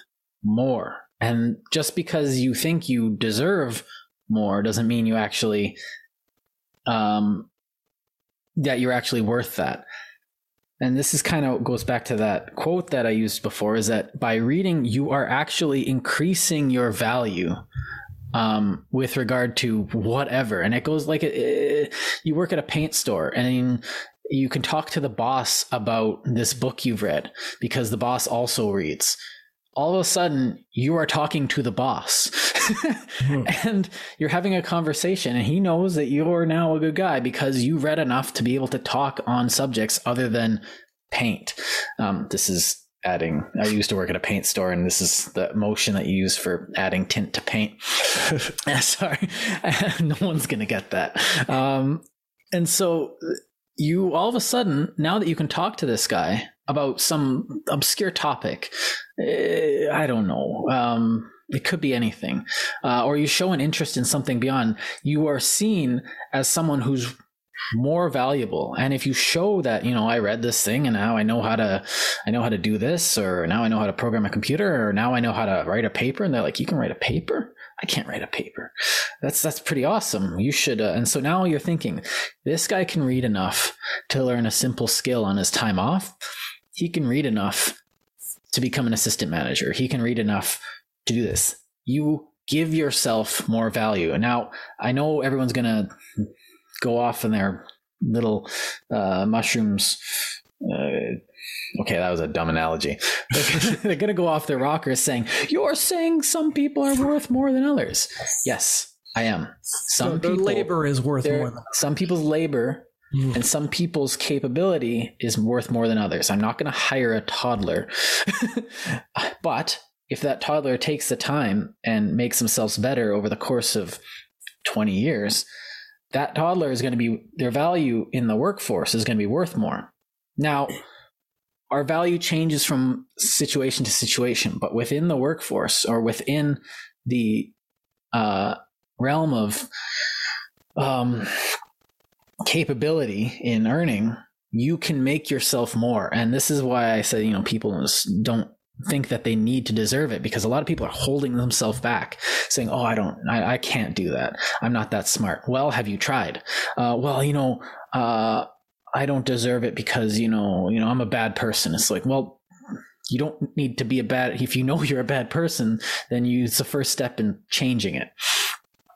more. And just because you think you deserve more doesn't mean you actually, um, that you're actually worth that. And this is kind of goes back to that quote that I used before is that by reading, you are actually increasing your value um, with regard to whatever. And it goes like it, you work at a paint store and you can talk to the boss about this book you've read because the boss also reads. All of a sudden, you are talking to the boss mm-hmm. and you're having a conversation, and he knows that you're now a good guy because you read enough to be able to talk on subjects other than paint. Um, this is adding i used to work at a paint store and this is the motion that you use for adding tint to paint. Sorry. No one's gonna get that. Um, and so you all of a sudden now that you can talk to this guy about some obscure topic eh, i don't know um, it could be anything uh, or you show an interest in something beyond you are seen as someone who's more valuable and if you show that you know i read this thing and now i know how to i know how to do this or now i know how to program a computer or now i know how to write a paper and they're like you can write a paper i can't write a paper that's that's pretty awesome you should uh, and so now you're thinking this guy can read enough to learn a simple skill on his time off he can read enough to become an assistant manager. He can read enough to do this. You give yourself more value. And now I know everyone's going to go off in their little uh, mushrooms. Uh, okay, that was a dumb analogy. They're going to go off their rockers saying, You're saying some people are worth more than others. Yes, I am. Some their people, labor is worth more than others. some people's labor Mm. and some people's capability is worth more than others. I'm not going to hire a toddler, but if that toddler takes the time and makes themselves better over the course of 20 years, that toddler is going to be their value in the workforce is going to be worth more. Now, our value changes from situation to situation, but within the workforce or within the uh, realm of um, capability in earning, you can make yourself more. And this is why I say, you know, people don't think that they need to deserve it because a lot of people are holding themselves back saying oh i don't I, I can't do that. I'm not that smart. Well have you tried? Uh, well you know uh, i don't deserve it because you know you know i'm a bad person. It's like well you don't need to be a bad if you know you're a bad person then you it's the first step in changing it.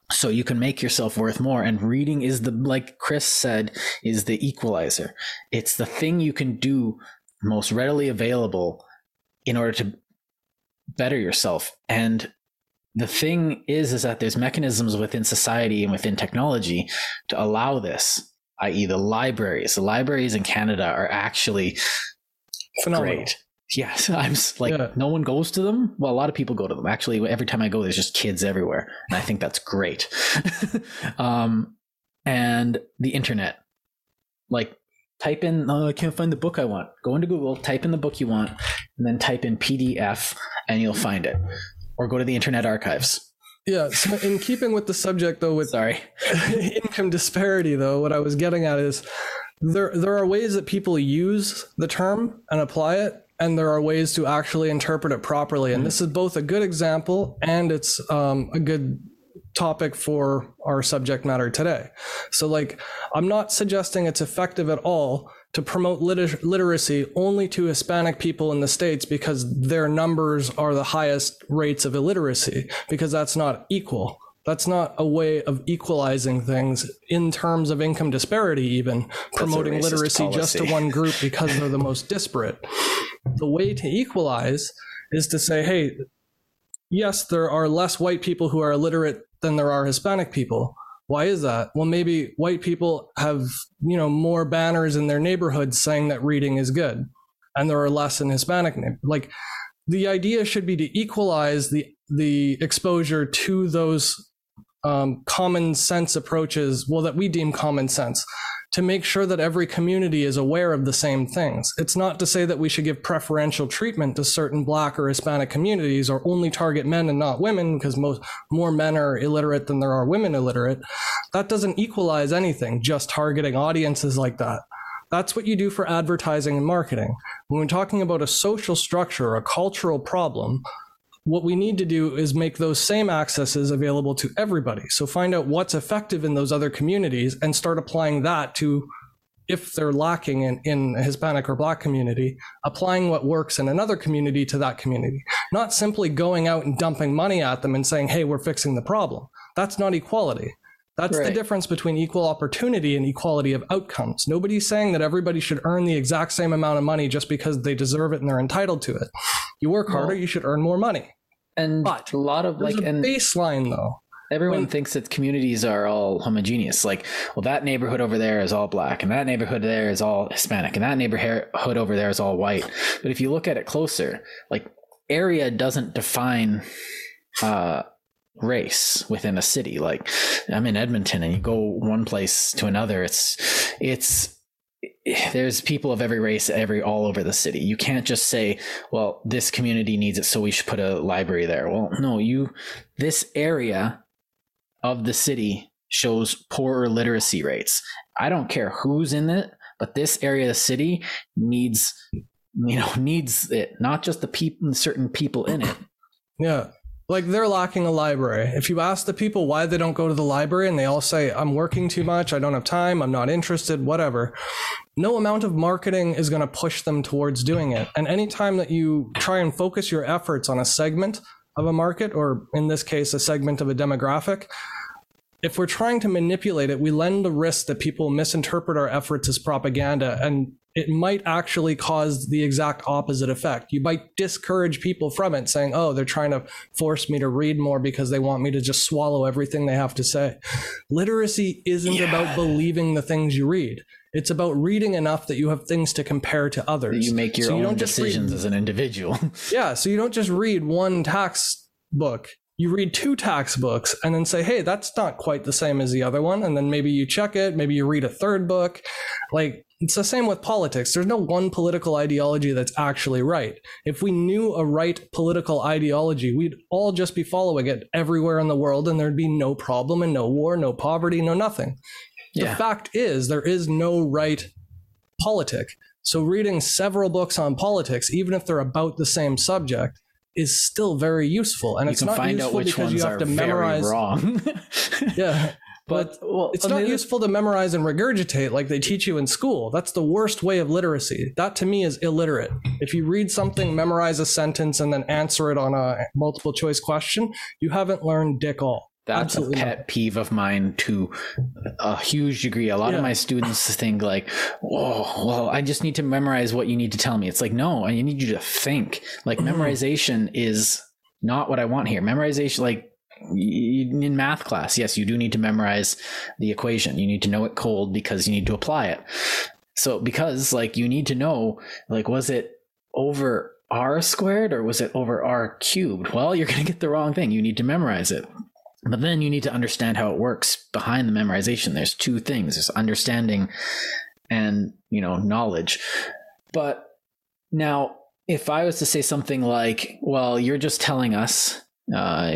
So you can make yourself worth more and reading is the like chris said is the equalizer. It's the thing you can do most readily available in order to better yourself. And the thing is is that there's mechanisms within society and within technology to allow this i.e the libraries. The libraries in canada are actually Phenomenal. great. Yes i'm like Yeah. no one goes to them? Well a lot of people go to them. Actually every time i go there's just kids everywhere and i think that's great. Um and the internet. Like type in oh, i can't find the book i want go into google type in the book you want and then type in pdf and you'll find it or go to the internet archives Yeah. So in keeping with the subject, though, with sorry income disparity, though, what I was getting at is there there are ways that people use the term and apply it, and there are ways to actually interpret it properly. And this is both a good example and it's um, a good topic for our subject matter today. So, like, I'm not suggesting it's effective at all to promote liter- literacy only to Hispanic people in the States because their numbers are the highest rates of illiteracy, because that's not equal. That's not a way of equalizing things in terms of income disparity, even promoting racist literacy just to one group because they're the most disparate. The way to equalize is to say, hey, yes, there are less white people who are illiterate than there are Hispanic people. Why is that? Well, maybe white people have, you know, more banners in their neighborhoods saying that reading is good, and there are less in Hispanic. Like, the idea should be to equalize the the exposure to those um, common sense approaches, well, that we deem common sense, to make sure that every community is aware of the same things. It's not to say that we should give preferential treatment to certain Black or Hispanic communities or only target men and not women, because most more men are illiterate than there are women illiterate. That doesn't equalize anything, just targeting audiences like that. That's what you do for advertising and marketing. When we're talking about a social structure, a cultural problem, what we need to do is make those same accesses available to everybody. So find out what's effective in those other communities and start applying that to if they're lacking in, in a Hispanic or Black community, applying what works in another community to that community. Not simply going out and dumping money at them and saying, hey, we're fixing the problem. That's not equality. That's the difference between equal opportunity and equality of outcomes. Nobody's saying that everybody should earn the exact same amount of money just because they deserve it and they're entitled to it. You work harder, Well, you should earn more money. And But a lot of like and baseline though. everyone when- thinks that communities are all homogeneous. Like well that neighborhood over there is all black and that neighborhood there is all hispanic and that neighborhood over there is all white. But if you look at it closer like area doesn't define uh race within a city. Like i'm in edmonton and you go one place to another it's it's there's people of every race every all over the city. You can't just say well this community needs it so we should put a library there. Well no you this area of the city shows poorer literacy rates. I don't care who's in it but this area of the city needs you know needs it not just the people certain people in it. Yeah. Like they're lacking a library. If you ask the people why they don't go to the library and they all say, I'm working too much, I don't have time, I'm not interested, whatever, no amount of marketing is going to push them towards doing it. And anytime that you try and focus your efforts on a segment of a market, or in this case, a segment of a demographic, if we're trying to manipulate it, we lend the risk that people misinterpret our efforts as propaganda and it might actually cause the exact opposite effect. You might discourage people from it, saying, oh, they're trying to force me to read more because they want me to just swallow everything they have to say. Literacy isn't yeah. about believing the things you read. It's about reading enough that you have things to compare to others. You make your so own you decisions read, as an individual. yeah. So you don't just read one tax book you read two tax books and then say, hey, that's not quite the same as the other one. And then maybe you check it, maybe you read a third book. Like it's the same with politics. There's no one political ideology that's actually right. If we knew a right political ideology, we'd all just be following it everywhere in the world and there'd be no problem and no war, no poverty, no nothing. Yeah. The fact is, there is no right politic. So reading several books on politics, even if they're about the same subject, is still very useful. And you it's not useful because you have to memorize. Wrong. yeah. But well, it's not useful to memorize and regurgitate like they teach you in school. That's the worst way of literacy. That to me is illiterate. If you read something, memorize a sentence, and then answer it on a multiple choice question, you haven't learned dick all. That's Absolutely a pet not. peeve of mine to a huge degree. A lot yeah. of my students think like, "Oh, well, I just need to memorize what you need to tell me." It's like, no, I need you to think. Like mm-hmm. memorization is not what I want here. Memorization, like in math class, yes, you do need to memorize the equation. You need to know it cold because you need to apply it. So because like you need to know, like, was it over r squared or was it over r cubed? Well, you're going to get the wrong thing. You need to memorize it. But then you need to understand how it works behind the memorization. There's two things. There's understanding and, you know, knowledge. But now, if I was to say something like, well, you're just telling us uh,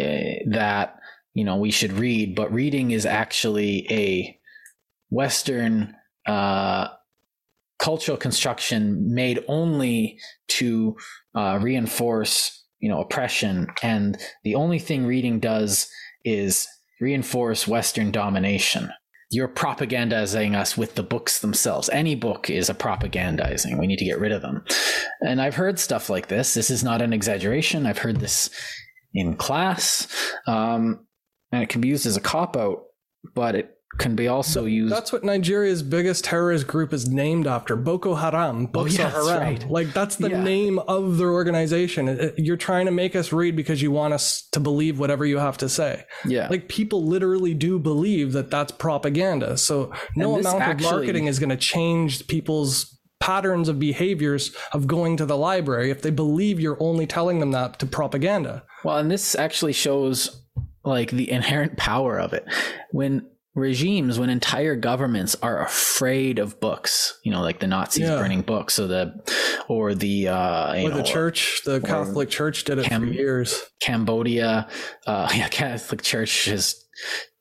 that, you know, we should read, but reading is actually a Western uh, cultural construction made only to uh, reinforce, you know, oppression. And the only thing reading does is reinforce Western domination. You're propagandizing us with the books themselves. Any book is a propagandizing. We need to get rid of them. And I've heard stuff like this. This is not an exaggeration. I've heard this in class. Um, and it can be used as a cop out, but it can be also used. That's what Nigeria's biggest terrorist group is named after Boko Haram. Boko oh, yeah, Haram. Right. Like, that's the yeah. name of their organization. You're trying to make us read because you want us to believe whatever you have to say. Yeah. Like, people literally do believe that that's propaganda. So, no amount actually, of marketing is going to change people's patterns of behaviors of going to the library if they believe you're only telling them that to propaganda. Well, and this actually shows like the inherent power of it. When regimes when entire governments are afraid of books you know like the nazis yeah. burning books or the or the uh or know, the church the catholic church did it Cam- for years cambodia uh yeah catholic church is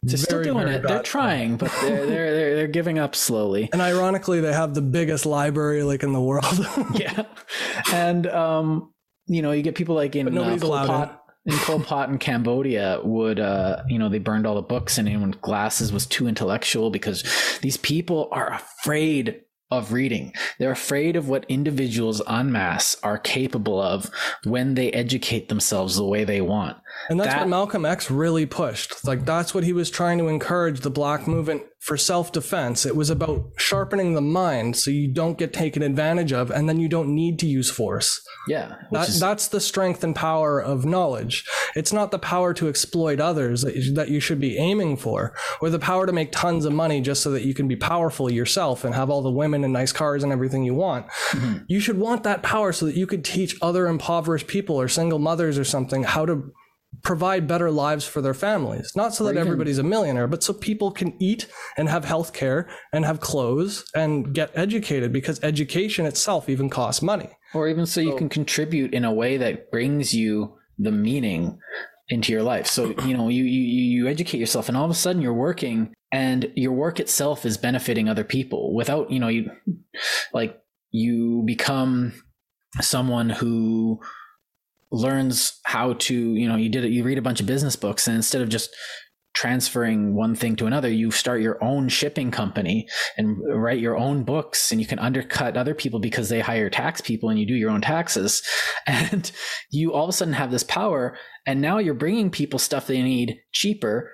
they're still doing it. They're trying, but they're, they're they're they're giving up slowly. And ironically, they have the biggest library like in the world. yeah, and um, you know, you get people like in uh, Pol Pot, in Pol Pot in Cambodia would, uh, you know, they burned all the books and anyone with glasses was too intellectual because these people are afraid of reading. They're afraid of what individuals en masse are capable of when they educate themselves the way they want. And that's that, what Malcolm X really pushed. Like that's what he was trying to encourage the black movement for self-defense. It was about sharpening the mind so you don't get taken advantage of and then you don't need to use force. Yeah. That, is... That's the strength and power of knowledge. It's not the power to exploit others that you should be aiming for or the power to make tons of money just so that you can be powerful yourself and have all the women and nice cars and everything you want. Mm-hmm. You should want that power so that you could teach other impoverished people or single mothers or something how to provide better lives for their families. Not so that everybody's a millionaire, but so people can eat and have health care and have clothes and get educated because education itself even costs money. Or even so, so you can contribute in a way that brings you the meaning into your life. So, you know, you, you, you educate yourself and all of a sudden you're working and your work itself is benefiting other people without, you know, you like you become someone who learns how to, you know, you did it, you read a bunch of business books and instead of just transferring one thing to another, you start your own shipping company and write your own books and you can undercut other people because they hire tax people and you do your own taxes. And you all of a sudden have this power and now you're bringing people stuff they need cheaper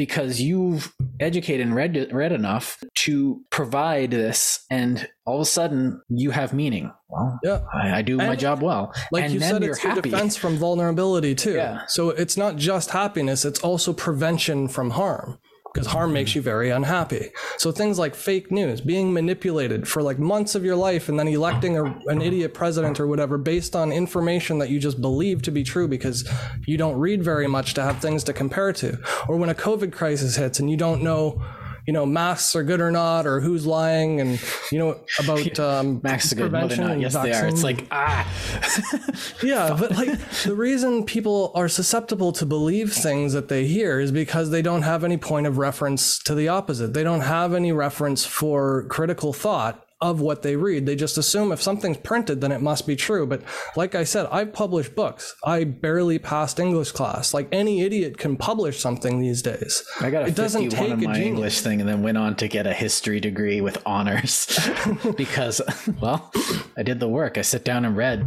because you've educated and read read enough to provide this, and all of a sudden you have meaning. Well, yeah, I, I do and my job well. Like and you said, it's happy. defense from vulnerability too. Yeah. So it's not just happiness; it's also prevention from harm because harm makes you very unhappy. So things like fake news, being manipulated for like months of your life and then electing a, an idiot president or whatever based on information that you just believe to be true because you don't read very much to have things to compare to. Or when a COVID crisis hits and you don't know you know masks are good or not or who's lying and you know about um masks are good no, they're not. yes vaccine. they are it's like ah yeah but like the reason people are susceptible to believe things that they hear is because they don't have any point of reference to the opposite they don't have any reference for critical thought of what they read. They just assume if something's printed, then it must be true. But like I said, I've published books. I barely passed English class. Like any idiot can publish something these days. I got a it doesn't take on my genius. English thing and then went on to get a history degree with honors because, well, I did the work. I sit down and read.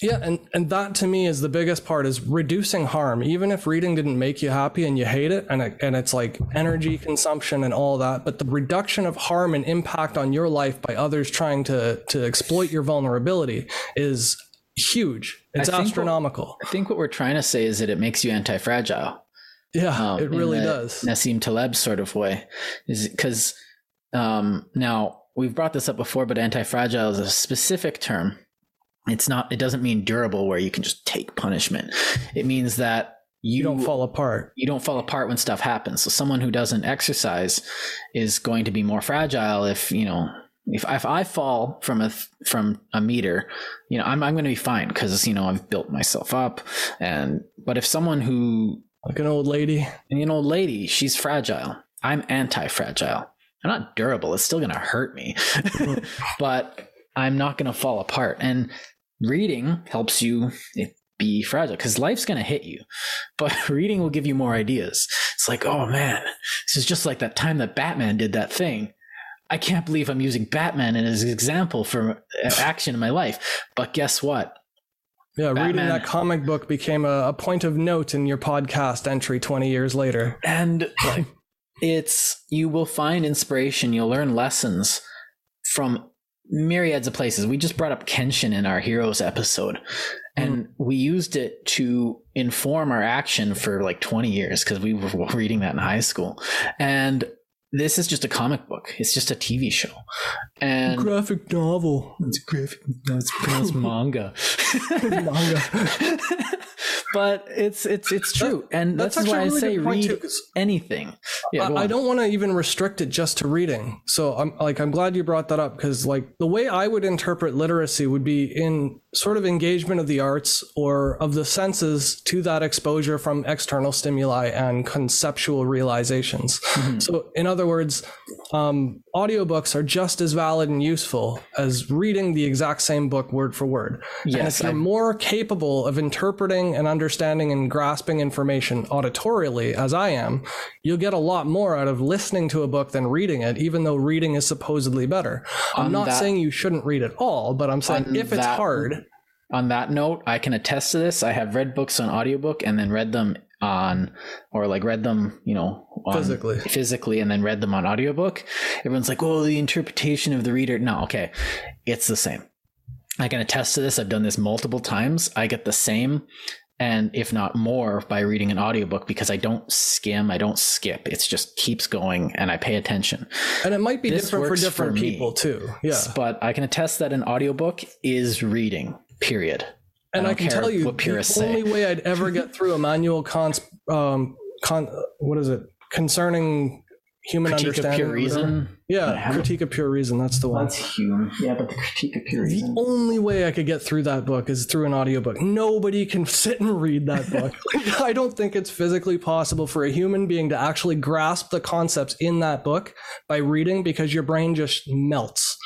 Yeah, and, and that to me is the biggest part is reducing harm. Even if reading didn't make you happy and you hate it and, it, and it's like energy consumption and all that, but the reduction of harm and impact on your life by others trying to to exploit your vulnerability is huge. It's I astronomical. What, I think what we're trying to say is that it makes you anti-fragile. Yeah, um, it really does. Nassim Taleb sort of way is because um, now we've brought this up before, but anti-fragile is a specific term. It's not. It doesn't mean durable, where you can just take punishment. It means that you, you, don't fall apart. You don't fall apart when stuff happens. So someone who doesn't exercise is going to be more fragile if you know if if I fall from a from a meter, you know, I'm I'm going to be fine because you know I've built myself up. And but if someone who like an old lady, an old lady, she's fragile. I'm anti-fragile. I'm not durable. It's still going to hurt me, but I'm not going to fall apart. And reading helps you eh, be fragile because life's going to hit you, but reading will give you more ideas. It's like, oh man, this is just like that time that Batman did that thing I can't believe I'm using Batman as an example for action in my life. But guess what? Yeah, Batman, reading that comic book became a, a, point of note in your podcast entry 20 years later. And it's, you will find inspiration, you'll learn lessons from myriads of places. We just brought up Kenshin in our Heroes episode, and mm. we used it to inform our action for like 20 years because we were reading that in high school. And this is just a comic book. It's just a TV show. And graphic novel. It's graphic. No, it's pronounced manga. manga. but it's it's it's true, and that's, that's why really I say read too, anything. Yeah, I, I, don't want to even restrict it just to reading. So I'm like I'm glad you brought that up because like the way I would interpret literacy would be in sort of engagement of the arts or of the senses to that exposure from external stimuli and conceptual realizations. Mm-hmm. So in other words, um, audiobooks are just as valid and useful as reading the exact same book word for word. Yes, and if you're i more capable of interpreting and understanding and grasping information auditorially, as I am, you'll get a lot more out of listening to a book than reading it, even though reading is supposedly better. I'm not that, saying you shouldn't read at all, but I'm saying if it's hard. On that note, I can attest to this. I have read books on audiobook and then read them on or like read them you know physically. physically and then read them on audiobook. Everyone's like oh the interpretation of the reader no okay. It's the same. I can attest to this. I've done this multiple times. I get the same and if not more by reading an audiobook because i don't skim i don't skip. It's just keeps going and i pay attention. And it might be this different for different for people too. Yeah. But i can attest that an audiobook is reading period and I, I can tell you, the only way I'd ever get through Immanuel Kant's, um, con, what is it, concerning human critique understanding. Of pure reason. Yeah, critique of pure reason. That's the one. That's human. Yeah, but the critique of pure reason. The only way I could get through that book is through an audiobook. Nobody can sit and read that book. I don't think it's physically possible for a human being to actually grasp the concepts in that book by reading because your brain just melts.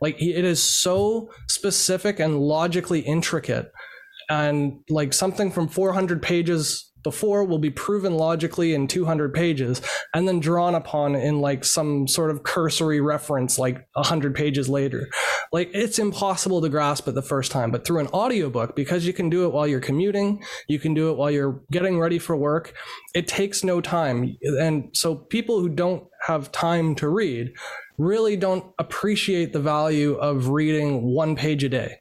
Like it is so specific and logically intricate and like something from 400 pages before will be proven logically in 200 pages and then drawn upon in like some sort of cursory reference like 100 pages later. Like it's impossible to grasp it the first time but through an audiobook because you can do it while you're commuting you can do it while you're getting ready for work it takes no time. And so people who don't have time to read really don't appreciate the value of reading one page a day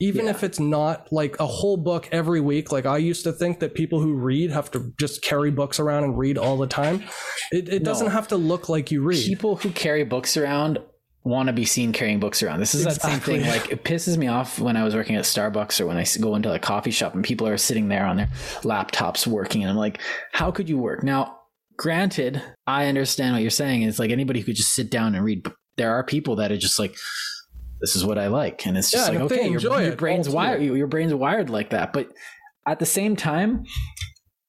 even Yeah. if it's not like a whole book every week like i used to think that people who read have to just carry books around and read all the time it, it doesn't have to look like you read people who carry books around want to be seen carrying books around. This is that same thing. Like it pisses me off when I was working at Starbucks or when i go into a coffee shop and people are sitting there on their laptops working, and I'm like, how could you work? Now, granted, I understand what you're saying. It's like anybody who could just sit down and read. But there are people that are just like, this is what I like, and it's just Yeah, like okay, your, enjoy your brain's wired. Your brain's wired like that, but at the same time,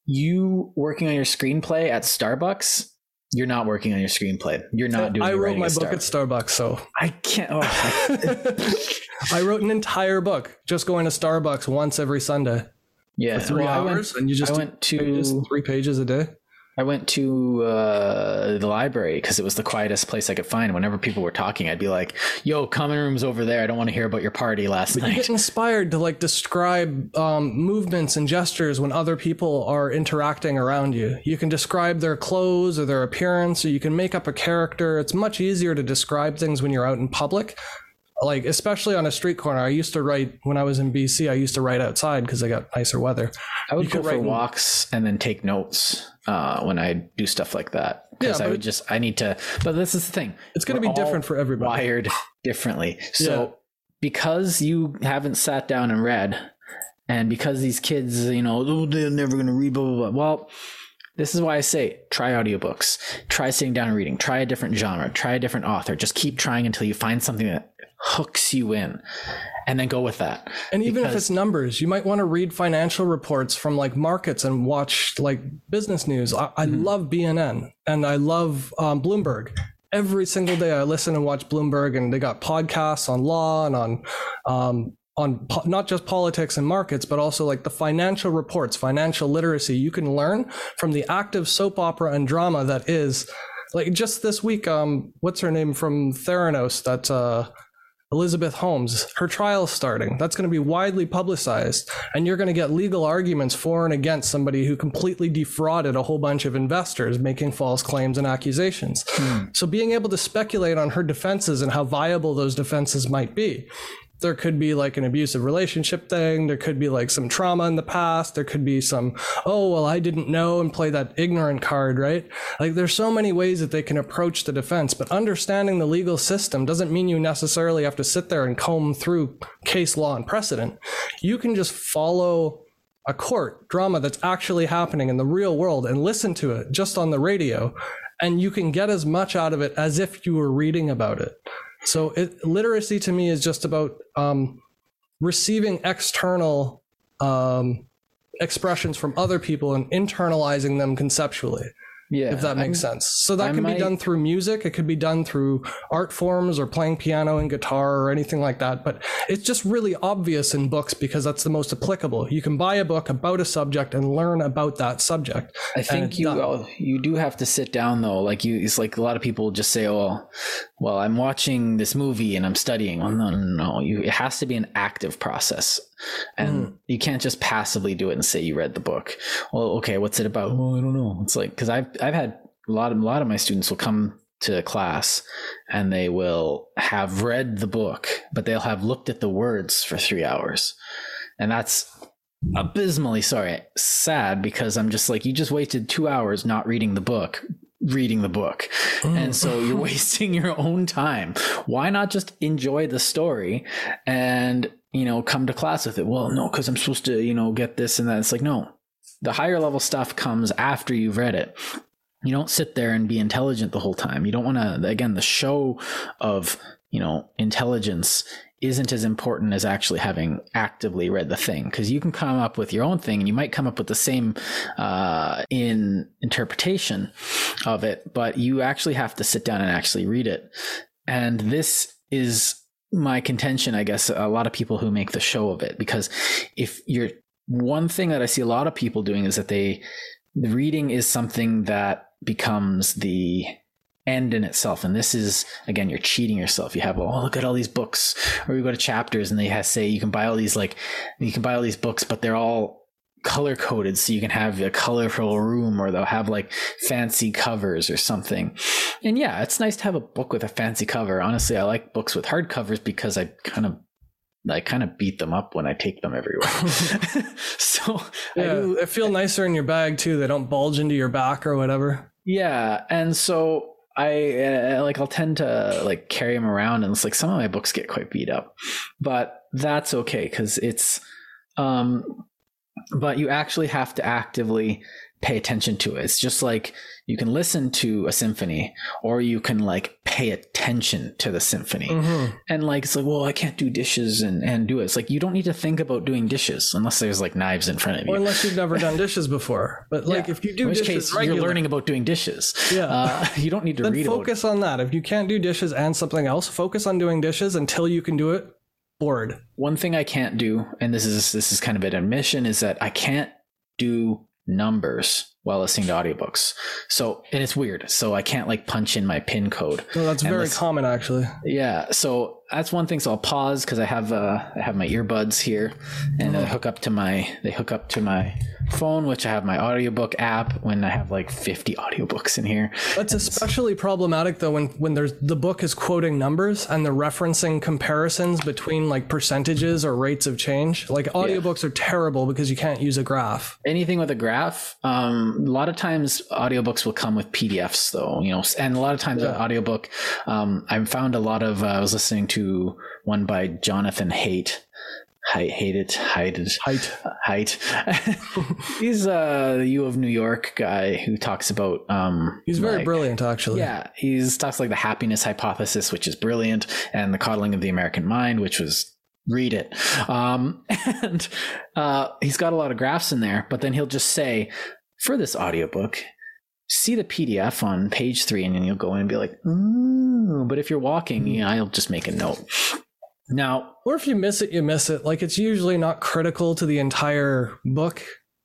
you working on your screenplay at Starbucks. You're not working on your screenplay. You're not doing. i wrote my book at starbucks so I can't. Oh, I- wrote an entire book just going to starbucks once every sunday yeah. three well, I went- hours and you just I went to three pages a day I went to uh, the library because it was the quietest place I could find. Whenever people were talking, I'd be like, "Yo, common room's over there. I don't want to hear about your party last night. you get inspired to like describe um, movements and gestures when other people are interacting around you. You can describe their clothes or their appearance, or you can make up a character. It's much easier to describe things when you're out in public. Like especially on a street corner. I used to write when I was in BC. I used to write outside because I got nicer weather. I would you go for in- walks and then take notes uh, when I do stuff like that because Yeah, I would just I need to. But this is the thing. It's going to be different for everybody. wired differently. So Yeah. because you haven't sat down and read, and because these kids, you know, oh, they're never going to read, blah, blah, blah. Well, this is why I say try audiobooks, try sitting down and reading, try a different genre, try a different author. Just keep trying until you find something that hooks you in and then go with that. And even if it's numbers, you might want to read financial reports from like markets and watch like business news. I, I Mm-hmm. love BNN and I love um, Bloomberg. Every single day, I listen and watch Bloomberg, and they got podcasts on law and on um, on po- not just politics and markets, but also like the financial reports, financial literacy. You can learn from the active soap opera and drama that is. Like just this week, um, what's her name from Theranos? That's uh, Elizabeth Holmes, her trial's starting. That's going to be widely publicized, and you're going to get legal arguments for and against somebody who completely defrauded a whole bunch of investors, making false claims and accusations. Hmm. So, being able to speculate on her defenses and how viable those defenses might be. There could be like an abusive relationship thing. There could be like some trauma in the past. There could be some, oh, well, I didn't know and play that ignorant card, right? Like there's so many ways that they can approach the defense, but understanding the legal system doesn't mean you necessarily have to sit there and comb through case law and precedent. You can just follow a court drama that's actually happening in the real world and listen to it just on the radio. And you can get as much out of it as if you were reading about it. So it, literacy to me is just about um, receiving external um, expressions from other people and internalizing them conceptually, Yeah, if that makes sense. So that I can might- be done through music. It could be done through art forms or playing piano and guitar or anything like that. But it's just really obvious in books because that's the most applicable. You can buy a book about a subject and learn about that subject. I think you done. you do have to sit down though. Like you, it's like a lot of people just say, "Oh, well, I'm watching this movie and I'm studying." Well, no, no, no. You, it has to be an active process, and Hmm. you can't just passively do it and say you read the book. Well, okay, what's it about? Well, I don't know. It's like because I've I've had a lot of a lot of my students will come to class and they will have read the book, but they'll have looked at the words for three hours, and that's abysmally sorry sad because i'm just like you just wasted two hours not reading the book reading the book and so you're wasting your own time why not just enjoy the story and you know come to class with it. Well no because i'm supposed to you know get this and that. It's like no. The higher level stuff comes after you've read it. You don't sit there and be intelligent the whole time. You don't want to again the show of you know intelligence isn't as important as actually having actively read the thing. Because you can come up with your own thing and you might come up with the same uh, in interpretation of it but you actually have to sit down and actually read it. And this is my contention, I guess, a lot of people who make the show of it, because if you're one thing that I see a lot of people doing is that they, the reading is something that becomes the end in itself. And this is, again, you're cheating yourself. You have, oh, look at all these books, or you go to chapters and they have, say you can buy all these, like, you can buy all these books, but they're all color coded so you can have a colorful room or they'll have like fancy covers or something. And yeah, it's nice to have a book with a fancy cover. Honestly, I like books with hard covers because I kind of I kind of beat them up when I take them everywhere. so yeah, do, they feel nicer in your bag too. They don't bulge into your back or whatever. Yeah, and so I uh, like I'll tend to like carry them around, and it's like some of my books get quite beat up, but that's okay because it's um but you actually have to actively pay attention to it. It's just like you can listen to a symphony or you can like pay attention to the symphony. Mm-hmm. And like it's like, well, I can't do dishes and, and do it. It's like you don't need to think about doing dishes unless there's like knives in front of you. Or unless you've never done dishes before. But like yeah. if you do in which dishes case regular, you're learning about doing dishes. Yeah. Uh, you don't need to then read focus on that. If you can't do dishes and something else, focus on doing dishes until you can do it bored. One thing I can't do, and this is this is kind of an admission, is that I can't do numbers while listening to audiobooks. So, and it's weird. So I can't like punch in my pin code. No, that's very listen. common actually. Yeah. So that's one thing. So I'll pause because I have uh, I have my earbuds here, and they hook up to my they hook up to my phone, which I have my audiobook app. When I have like fifty audiobooks in here, that's and especially problematic though when when there's the book is quoting numbers and they're referencing comparisons between like percentages or rates of change. Like audiobooks yeah. are terrible because you can't use a graph. Anything with a graph. Um, a lot of times audiobooks will come with PDFs though, you know, and a lot of times yeah. an audiobook. Um, I found a lot of. Uh, I was listening to to one by Jonathan Haidt. Hated, hated, height, height. He's uh, the U of New York guy who talks about. Um, He's very like, brilliant, actually. Yeah, he talks like the happiness hypothesis, which is brilliant, and the coddling of the American mind, which was read it. Um, and uh, he's got a lot of graphs in there, but then he'll just say, for this audiobook, see the PDF on page three, and then you'll go in and be like, ooh. But if you're walking, yeah, I'll just make a note. Now, or if you miss it, you miss it. Like it's usually not critical to the entire book.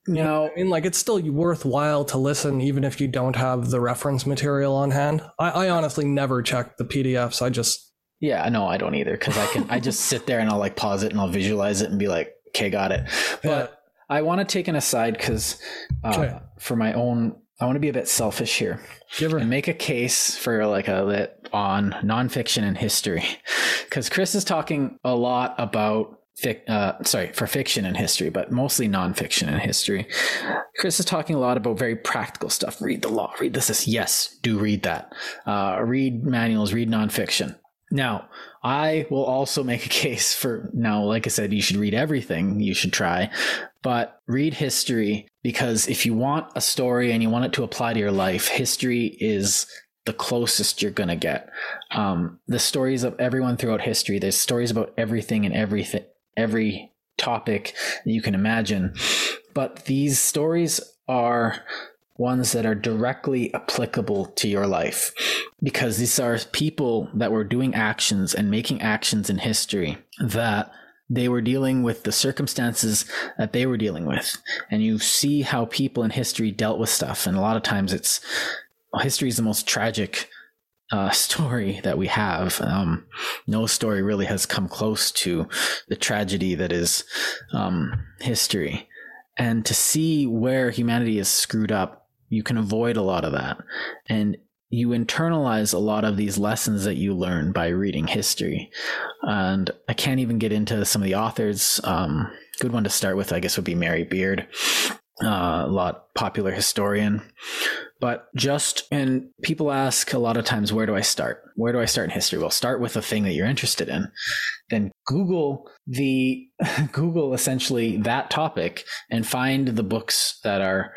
You know, I mean, like it's still worthwhile to listen, even if you don't have the reference material on hand. I, I honestly never check the PDFs. I just yeah, no, I don't either because I can I just sit there and I'll like pause it and I'll visualize it and be like, okay, got it. But yeah. I want to take an aside because uh, okay. for my own I want to be a bit selfish here and make a case for like a lit on nonfiction and history, because Chris is talking a lot about fic, uh, sorry for fiction and history, but mostly nonfiction and history. Chris is talking a lot about very practical stuff. Read the law. Read this. this. Yes, do read that. Uh, read manuals. Read nonfiction. Now, I will also make a case for now, like I said, you should read everything, you should try, but read history because if you want a story and you want it to apply to your life, history is the closest you're going to get. Um, the stories of everyone throughout history, there's stories about everything and everything, every topic that you can imagine. But these stories are ones that are directly applicable to your life because these are people that were doing actions and making actions in history that they were dealing with the circumstances that they were dealing with and you see how people in history dealt with stuff and a lot of times it's history is the most tragic uh, story that we have. Um, no story really has come close to the tragedy that is um, history. And to see where humanity is screwed up you can avoid a lot of that. And you internalize a lot of these lessons that you learn by reading history. And I can't even get into some of the authors. Um, good one to start with, I guess, would be Mary Beard, uh, a lot popular historian. But just, and people ask a lot of times, where do I start? Where do I start in history? Well, start with a thing that you're interested in. Then Google the, Google essentially that topic and find the books that are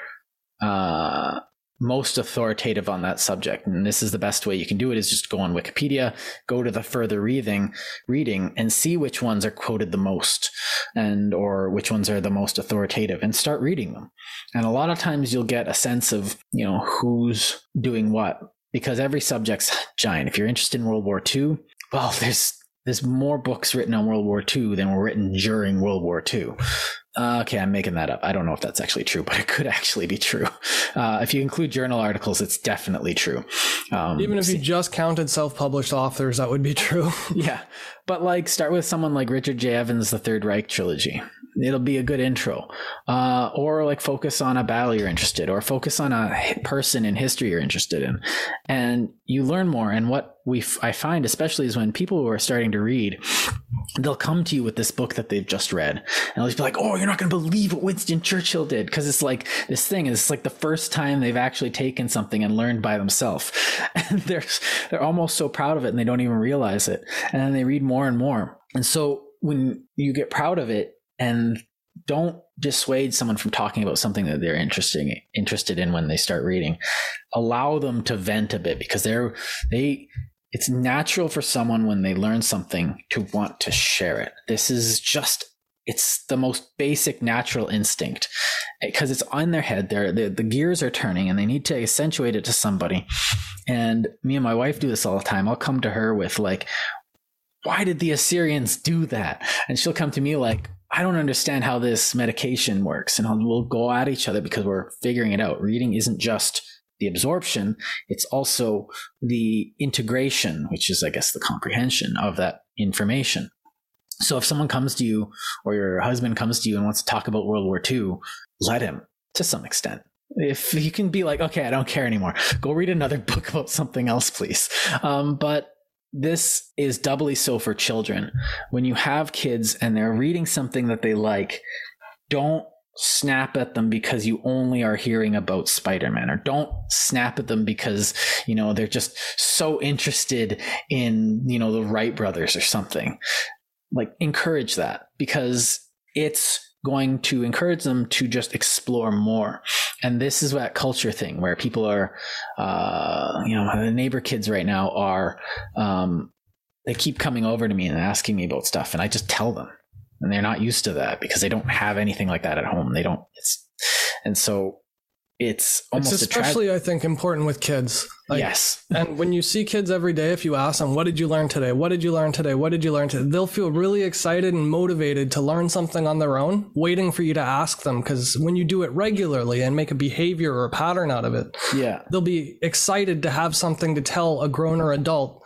uh, most authoritative on that subject. And this is the best way you can do it is just go on Wikipedia, go to the further reading, reading and see which ones are quoted the most and or which ones are the most authoritative and start reading them. And a lot of times you'll get a sense of, you know, who's doing what because every subject's giant. If you're interested in World War II, well, there's there's more books written on World War II than were written during World War II. Uh, okay, I'm making that up. I don't know if that's actually true, but it could actually be true. Uh, if you include journal articles, it's definitely true. Um, Even if you just counted self-published authors, that would be true. yeah, but like start with someone like Richard J. Evans' The Third Reich trilogy it'll be a good intro. Uh, or like focus on a battle you're interested, or focus on a person in history you're interested in, and you learn more. And what we f- I find especially is when people who are starting to read, they'll come to you with this book that they've just read, and they'll just be like, "Oh, you're not going to believe what Winston Churchill did," because it's like this thing is like the first time they've actually taken something and learned by themselves, and they're they're almost so proud of it and they don't even realize it, and then they read more and more, and so when you get proud of it and don't dissuade someone from talking about something that they're interesting interested in when they start reading. Allow them to vent a bit because they're they it's natural for someone when they learn something to want to share it. This is just it's the most basic natural instinct. Because it's on their head. They're, they're, the gears are turning and they need to accentuate it to somebody. And me and my wife do this all the time. I'll come to her with like why did the assyrians do that? And she'll come to me like I don't understand how this medication works. And we'll go at each other because we're figuring it out. Reading isn't just the absorption, it's also the integration, which is, I guess, the comprehension of that information. So if someone comes to you or your husband comes to you and wants to talk about World War II, let him to some extent. If you can be like, okay, I don't care anymore, go read another book about something else, please. Um, but this is doubly so for children. When you have kids and they're reading something that they like, don't snap at them because you only are hearing about Spider-Man or don't snap at them because, you know, they're just so interested in, you know, the Wright brothers or something. Like encourage that because it's going to encourage them to just explore more. And this is that culture thing where people are, uh, you know, the neighbor kids right now are, um, they keep coming over to me and asking me about stuff, and I just tell them, and they're not used to that because they don't have anything like that at home. They don't. It's, and so it's almost it's especially tra- I think important with kids. Like, yes. and when you see kids every day, if you ask them, "What did you learn today? What did you learn today? What did you learn today?" They'll feel really excited and motivated to learn something on their own, waiting for you to ask them. Because when you do it regularly and make a behavior or a pattern out of it, yeah, they'll be excited to have something to tell a grown or adult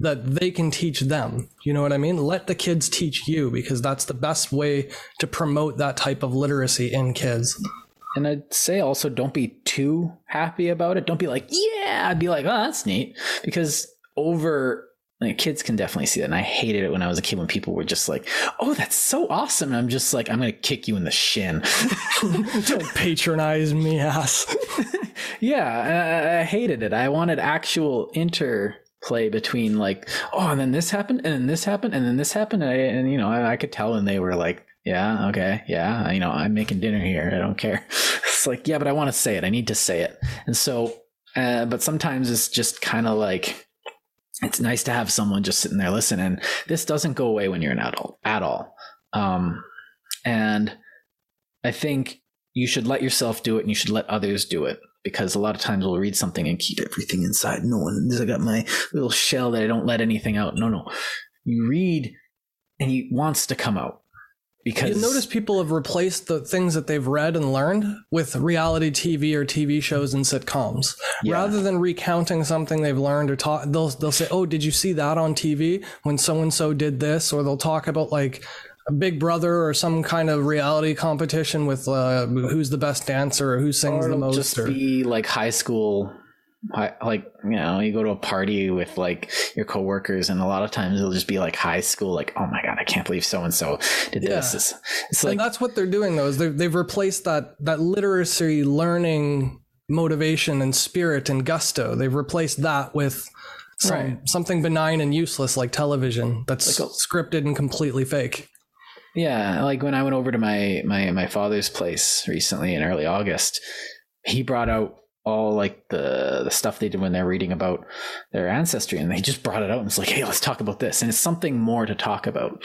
that they can teach them. You know what I mean? Let the kids teach you because that's the best way to promote that type of literacy in kids. And I'd say also don't be too happy about it. Don't be like, yeah, I'd be like, oh, that's neat. Because over like, kids can definitely see that. And I hated it when I was a kid when people were just like, oh, that's so awesome. And I'm just like, I'm going to kick you in the shin. don't patronize me, ass. yeah, I, I hated it. I wanted actual interplay between like, oh, and then this happened, and then this happened, and then this happened. And, I, and you know, I, I could tell when they were like, yeah, okay, yeah, you know, I'm making dinner here. I don't care. It's like, yeah, but I want to say it. I need to say it. And so, uh, but sometimes it's just kind of like, it's nice to have someone just sitting there listening. This doesn't go away when you're an adult at all. Um, and I think you should let yourself do it and you should let others do it because a lot of times we'll read something and keep everything inside. No one, I got my little shell that I don't let anything out. No, no. You read and it wants to come out because you notice people have replaced the things that they've read and learned with reality TV or TV shows and sitcoms. Yeah. Rather than recounting something they've learned or taught, they'll they'll say, "Oh, did you see that on TV when so and so did this?" Or they'll talk about like a Big Brother or some kind of reality competition with uh, who's the best dancer or who sings or the most. Just or, be like high school like you know you go to a party with like your coworkers and a lot of times it'll just be like high school like oh my god i can't believe so and so did yeah. this it's, it's like and that's what they're doing though is they've, they've replaced that that literacy learning motivation and spirit and gusto they've replaced that with some, right. something benign and useless like television that's like a, scripted and completely fake yeah like when i went over to my my my father's place recently in early august he brought out all like the the stuff they did when they're reading about their ancestry and they just brought it out and it's like hey let's talk about this and it's something more to talk about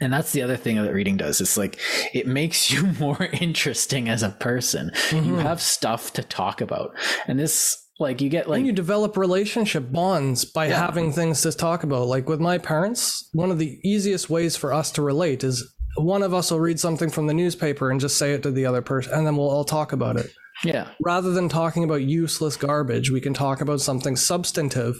and that's the other thing that reading does it's like it makes you more interesting as a person mm-hmm. you have stuff to talk about and this Like you get like and you develop relationship bonds by Yeah. having things to talk about. Like with my parents, one of the easiest ways for us to relate is one of us will read something from the newspaper and just say it to the other person, and then we'll all talk about it. Yeah, Rather than talking about useless garbage, we can talk about something substantive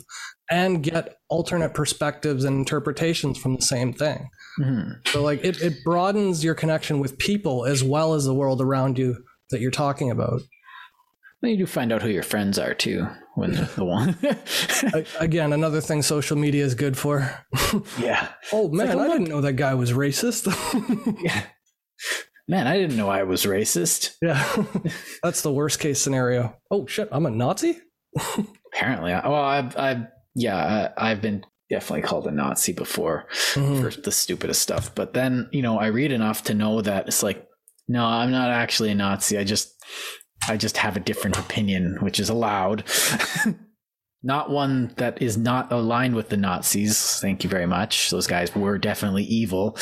and get alternate perspectives and interpretations from the same thing. Mhm. So, like, it, it broadens your connection with people as well as the world around you that you're talking about. Then you do find out who your friends are too when the one. Again, another thing social media is good for. yeah. Oh man, like, I look. didn't know that guy was racist. Yeah. Man, I didn't know I was racist. yeah, that's the worst case scenario. Oh shit, I'm a Nazi. Apparently, I- well, I've, I've, yeah, I, I've been definitely called a Nazi before Mhm. for the stupidest stuff. But then, you know, I read enough to know that it's like, no, I'm not actually a Nazi. I just, I just have a different opinion, which is allowed. not one that is not aligned with the Nazis. Thank you very much. Those guys were definitely evil.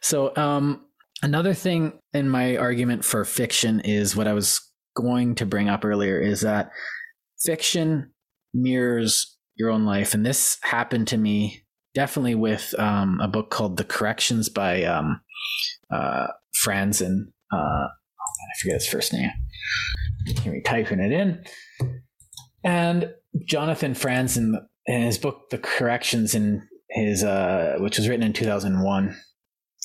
so, um, another thing in my argument for fiction is what I was going to bring up earlier is that fiction mirrors your own life. And this happened to me definitely with um, a book called The Corrections by um, uh, Franzen. Uh, I forget his first name. Here we typing it in. And Jonathan Franzen, in his book, The Corrections, in his uh, which was written in 2001,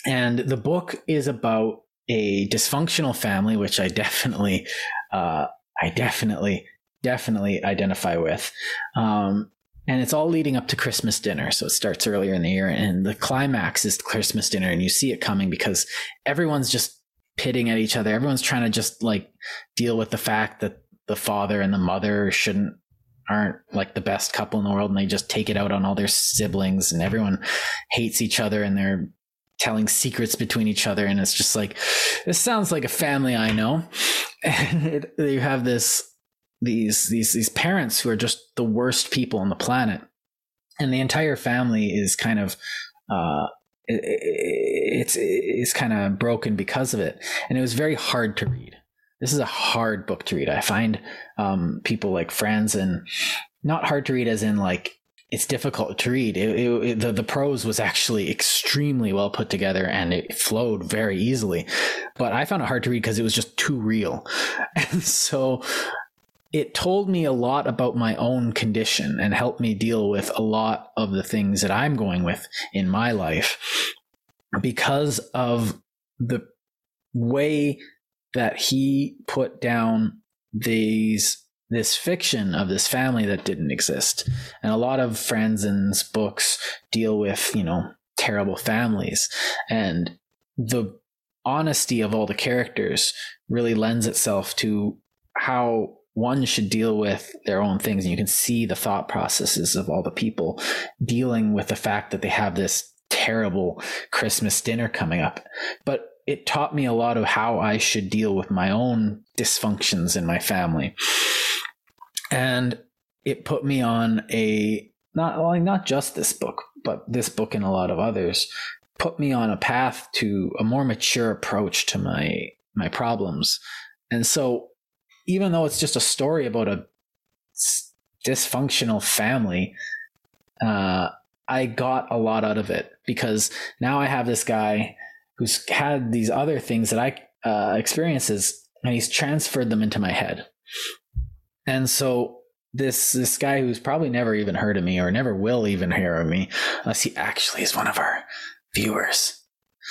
and the book is about a dysfunctional family, which I definitely, uh, I definitely, definitely identify with. Um, and it's all leading up to Christmas dinner. So it starts earlier in the year, and the climax is Christmas dinner, and you see it coming because everyone's just pitting at each other. Everyone's trying to just like deal with the fact that the father and the mother shouldn't aren't like the best couple in the world and they just take it out on all their siblings and everyone hates each other and they're telling secrets between each other and it's just like this sounds like a family i know. And it, you have this these these these parents who are just the worst people on the planet. And the entire family is kind of uh it, it's it's kind of broken because of it. And it was very hard to read. This is a hard book to read. I find um people like friends and not hard to read as in like it's difficult to read. It, it, it- the the prose was actually extremely well put together and it flowed very easily, but I found it hard to read because it was just too real, and so it told me a lot about my own condition and helped me deal with a lot of the things that I'm going with in my life because of the way that he put down these this fiction of this family that didn't exist. And a lot of Franzen's books deal with, you know, terrible families. And the honesty of all the characters really lends itself to how one should deal with their own things. And you can see the thought processes of all the people dealing with the fact that they have this terrible Christmas dinner coming up. But it taught me a lot of how I should deal with my own dysfunctions in my family and it put me on a not like not just this book but this book and a lot of others put me on a path to a more mature approach to my my problems. And so even though it's just a story about a dysfunctional family uh i got a lot out of it because now i have this guy who's had these other things that i uh experiences and he's transferred them into my head and so this this guy who's probably never even heard of me or never will even hear of me, uh, unless he actually is one of our viewers,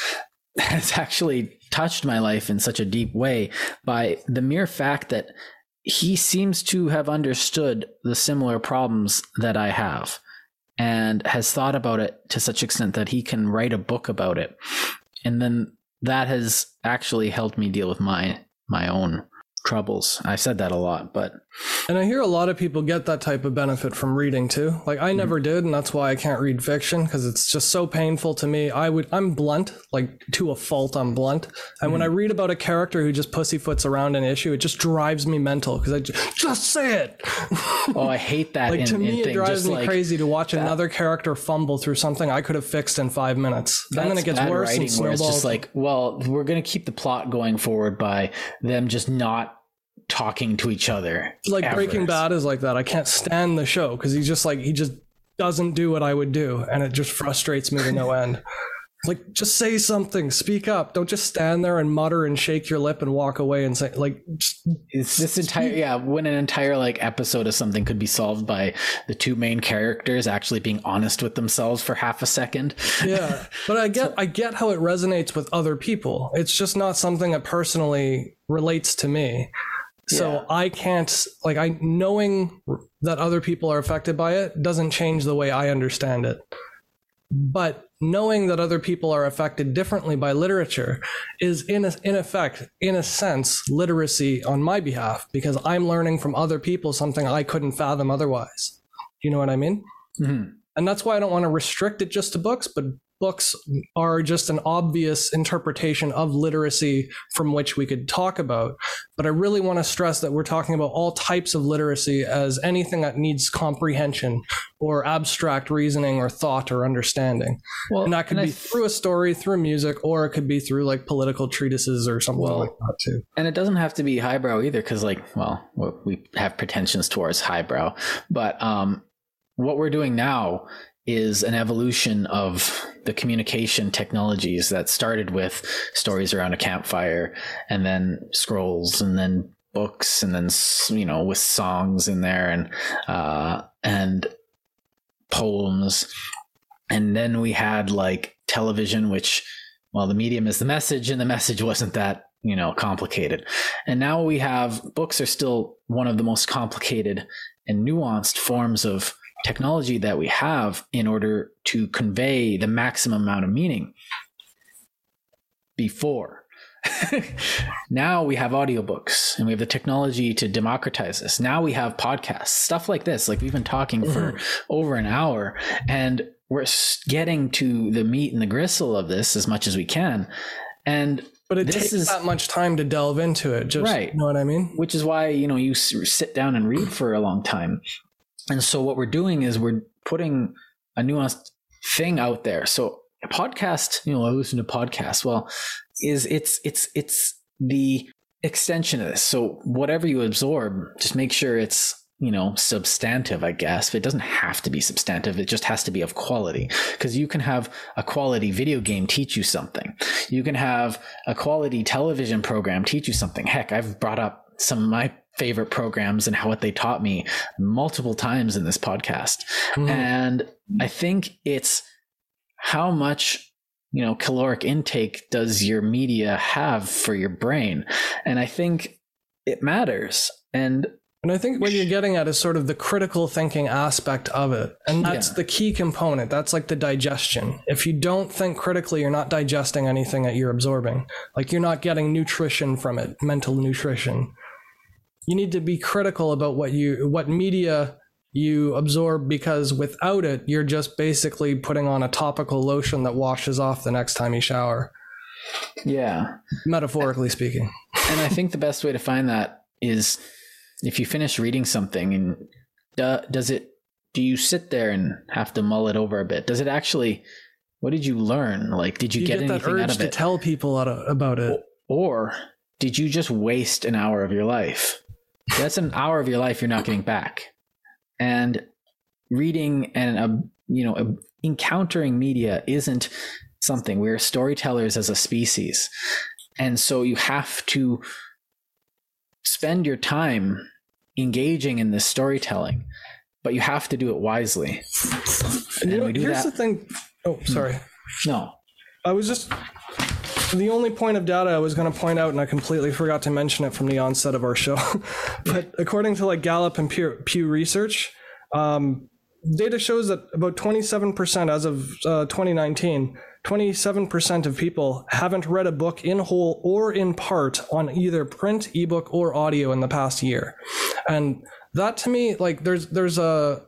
has actually touched my life in such a deep way by the mere fact that he seems to have understood the similar problems that I have and has thought about it to such extent that he can write a book about it. And then that has actually helped me deal with my my own troubles. I've said that a lot, but And I hear a lot of people get that type of benefit from reading too. Like I hmm. never did, and that's why I can't read fiction because it's just so painful to me. I would I'm blunt, like to a fault. I'm blunt, and when hmm. I read about a character who just pussyfoots around an issue, it just drives me mental because I just, just say it. oh, I hate that. like in, to me, it drives me like crazy to watch another character fumble through something I could have fixed in five minutes. And then it gets worse writing and where it's snowballs. just like, well, we're going to keep the plot going forward by them just not talking to each other. Like ever. Breaking Bad is like that. I can't stand the show because he's just like he just doesn't do what I would do, and it just frustrates me to no end. Like, just say something, speak up. Don't just stand there and mutter and shake your lip and walk away and say, like, just, It's this entire yeah, when an entire like episode of something could be solved by the two main characters actually being honest with themselves for half a second. yeah. But I get, I get how it resonates with other people. It's just not something that personally relates to me. So Yeah. I can't, like, I knowing that other people are affected by it doesn't change the way I understand it. But knowing that other people are affected differently by literature is in a, in effect in a sense literacy on my behalf because I'm learning from other people something I couldn't fathom otherwise. Do you know what I mean? Mhm. And that's why I don't want to restrict it just to books, but books are just an obvious interpretation of literacy from which we could talk about. But I really want to stress that we're talking about all types of literacy as anything that needs comprehension or abstract reasoning or thought or understanding. Well, And that could I be th- through a story, through music, or it could be through like political treatises or something Well, like that too. and it doesn't have to be highbrow either because like well we have pretensions towards highbrow but um what we're doing now is an evolution of the communication technologies that started with stories around a campfire and then scrolls and then books and then you know with songs in there and uh and poems. And then we had like television which well the medium is the message and the message wasn't that you know complicated. And now we have books are still one of the most complicated and nuanced forms of technology that we have in order to convey the maximum amount of meaning before now we have audiobooks and we have the technology to democratize this now we have podcasts stuff like this like we've been talking for mm-hmm. over an hour and we're getting to the meat and the gristle of this as much as we can and But it This takes is- that much time to delve into it. Just Right. you know what I mean? which is why you know you sit down and read for a long time and so what we're doing is we're putting a nuanced thing out there. So a podcast you know i listen to podcasts. Well is it's it's it's the extension of this. So whatever you absorb just make sure it's you know substantive i guess. It doesn't have to be substantive. It just has to be of quality. Because you can have a quality video game teach you something. You can have a quality television program teach you something. Heck i've brought up some of my favorite programs and how what they taught me multiple times in this podcast Mhm. and i think it's how much you know caloric intake does your media have for your brain and i think it matters and And I think what you're getting at is sort of the critical thinking aspect of it. And that's Yeah. the key component. That's like the digestion. If you don't think critically, you're not digesting anything that you're absorbing. Like you're not getting nutrition from it, mental nutrition. You need to be critical about what you what media you absorb because without it, you're just basically putting on a topical lotion that washes off the next time you shower, yeah. Metaphorically speaking. and i think the best way to find that is if you finish reading something and do, does it do you sit there and have to mull it over a bit? Does it actually what did you learn? Like did you, You get, get, anything out of to it? tell people about it. or did you just waste an hour of your life that's an hour of your life you're not getting back. And reading and uh, you know uh, encountering media isn't something. We're storytellers as a species. And so you have to spend your time engaging in this storytelling but you have to do it wisely. And you know, we do here's that- the thing. Oh, sorry. no. I was just the only point of data I was going to point out, and I completely forgot to mention it from the onset of our show. but according to like Gallup and Pew, Pew Research, um, data shows that about 27% as of uh, 2019, 27% of people haven't read a book in whole or in part on either print, ebook, or audio in the past year. And that to me, like, there's there's a